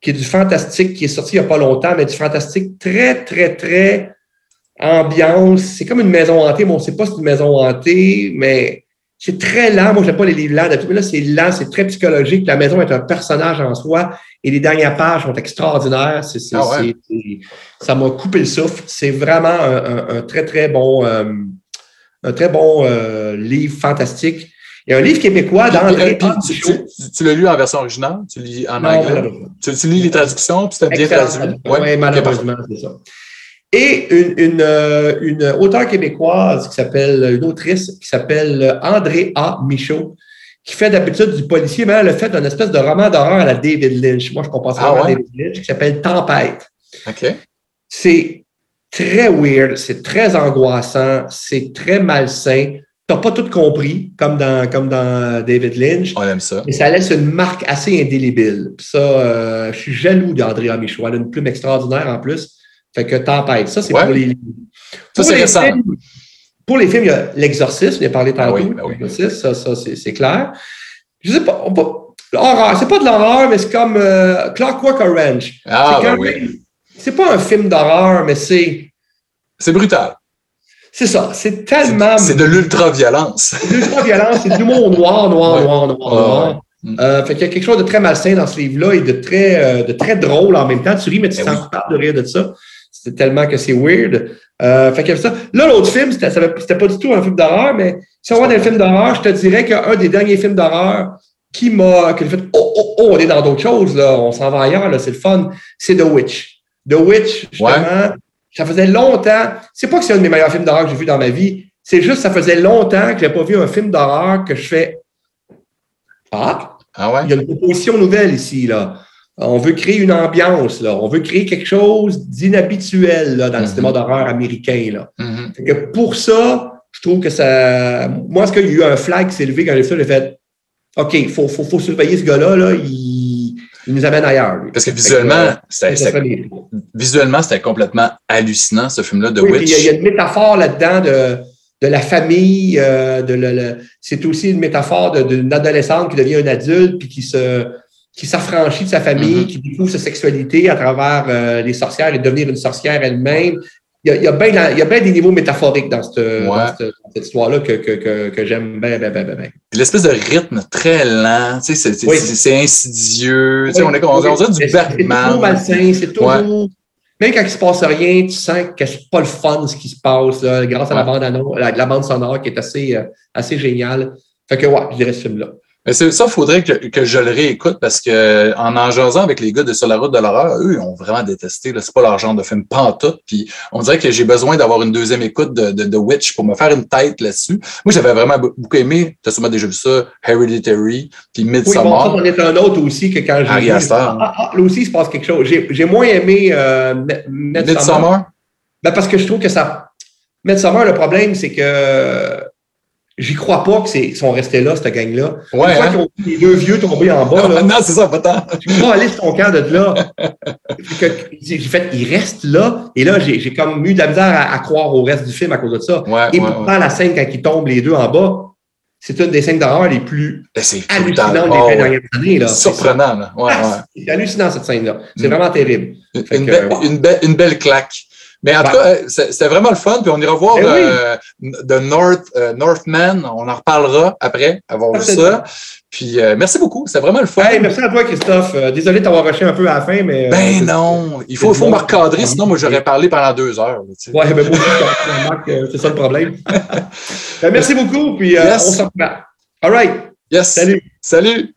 qui est du fantastique, qui est sorti il n'y a pas longtemps, mais du fantastique très, très, très ambiance. C'est comme une maison hantée, mais on ne sait pas si c'est une maison hantée, mais c'est très lent. Moi, je n'aime pas les livres lents. Mais là, c'est lent, c'est très psychologique. La maison est un personnage en soi et les dernières pages sont extraordinaires. Ah ça m'a coupé le souffle. C'est vraiment un, très, très bon. Euh, un très bon euh, livre fantastique. Il y a un livre québécois d'André tu, tu, l'as lu en version originale? Tu lis en anglais? Tu, lis les traductions, puis c'est bien traduit? Oui, malheureusement, c'est ça. Et une, une, euh, une auteure québécoise qui s'appelle, une autrice qui s'appelle André A. Michaud, qui fait d'habitude du policier, mais elle a fait une espèce de roman d'horreur à la David Lynch. Moi, je comprends ça ah, à David Lynch, qui s'appelle Tempête. OK. C'est très weird, c'est très angoissant, c'est très malsain. Tu n'as pas tout compris, comme dans, comme dans David Lynch. On aime ça. Mais ça laisse une marque assez indélébile. Puis ça, euh, je suis jaloux d'Andrea Michaud. Elle a une plume extraordinaire en plus. Fait que tempête. Ça, c'est pour les livres. Ça, c'est récent. pour les films, il y a L'Exorciste, on a parlé ah tantôt. Ah oui, ça, ça c'est clair. Je sais pas, l'horreur, c'est pas de l'horreur, mais c'est comme euh, Clockwork Orange. Ah, ben oui c'est pas un film d'horreur, mais c'est. C'est brutal. C'est ça. C'est tellement. C'est de l'ultra-violence. C'est de l'ultra-violence. c'est de l'humour noir, noir, noir, noir, noir. Euh, fait qu'il y a quelque chose de très malsain dans ce livre-là et de très, euh, de très drôle en même temps. Tu ris, mais tu t'en oui. de rire de ça. C'est tellement que c'est weird. Euh, fait y ça. Là, l'autre film, c'était, pas du tout un film d'horreur, mais si on voit un film d'horreur, je te dirais qu'un des derniers films d'horreur qui m'a, que fait, oh, oh, oh, on est dans d'autres choses, là, on s'en va ailleurs, là, c'est le fun, c'est The Witch. The Witch, justement, ça faisait longtemps. C'est pas que c'est un de mes meilleurs films d'horreur que j'ai vu dans ma vie. C'est juste ça faisait longtemps que j'ai pas vu un film d'horreur que je fais. Ah, ah ouais? il y a une proposition nouvelle ici, là. On veut créer une ambiance, là. On veut créer quelque chose d'inhabituel là, dans le mm-hmm. cinéma d'horreur américain. Là. Mm-hmm. que pour ça, je trouve que ça. Moi, est-ce qu'il y a eu un flag qui s'est levé quand j'ai vu ça? J'ai fait OK, il faut, faut, faut, surveiller ce gars-là. Là. Il il nous amène ailleurs. Lui. Parce que visuellement, c'était, visuellement, c'était complètement hallucinant, ce film-là de Witch. Il y, a une métaphore là-dedans de, de la famille. Euh, de le, c'est aussi une métaphore d'une adolescente qui devient un adulte puis qui se qui s'affranchit de sa famille, mm-hmm. qui découvre sa sexualité à travers euh, les sorcières et devenir une sorcière elle-même il y a, bien des niveaux métaphoriques dans cette, histoire-là que, que, que, j'aime bien, bien, bien, bien. L'espèce de rythme très lent, tu sais, c'est insidieux, tu sais, on, est, on, dirait du Bergman. C'est toujours malsain, c'est toujours... Même quand il se passe rien, tu sens que c'est pas le fun ce qui se passe, là, grâce à la bande, la, la, bande sonore qui est assez, euh, assez géniale. Fait que, ouais, je dirais ce film-là. Mais ça, il faudrait que, que, je le réécoute parce que en en jasant avec les gars de Sur la route de l'horreur, eux, ils ont vraiment détesté. C'est pas leur genre de film pantoute. Puis on dirait que j'ai besoin d'avoir une deuxième écoute de, de, de, Witch pour me faire une tête là-dessus. Moi, j'avais vraiment beaucoup aimé, tu as sûrement déjà vu ça, Hereditary, puis Midsommar. Oui, bon, on est un autre aussi que quand j'ai vu... Ah, ah, là aussi, il se passe quelque chose. J'ai moins aimé euh, Midsommar? Ben, parce que je trouve que ça... Midsommar, le problème, c'est que J'y crois pas qu'ils sont restés là, cette gang-là. Ouais, Une fois hein? qu'ils ont les deux vieux tombés en bas. Là, non, c'est ça, pas tant. Tu peux pas aller sur ton camp de là. j'ai fait, ils restent là. Et là, j'ai comme eu de la misère à, croire au reste du film à cause de ça. Ouais, et pourtant, la scène quand ils tombent les deux en bas, c'est une des scènes d'horreur les plus ben, hallucinantes des oh, dernières années. Là. Surprenant. Là. Ouais, ah, c'est hallucinant, cette scènne-là. C'est mm. vraiment terrible. Une, une, une belle claque. Mais en tout cas, euh, c'était vraiment le fun. Puis on ira voir euh, The North, euh, Northman. On en reparlera après avoir vu ça. Puis merci beaucoup. C'était vraiment le fun. merci à toi, Christophe. désolé de t'avoir rushé un peu à la fin, mais. Ben non. Il faut, faut me recadrer, sinon moi j'aurais parlé pendant deux heures. Tu sais. Ouais, ben moi c'est ça le problème. ben, merci beaucoup. Puis on s'en reprend. All right. Yes. Salut. Salut.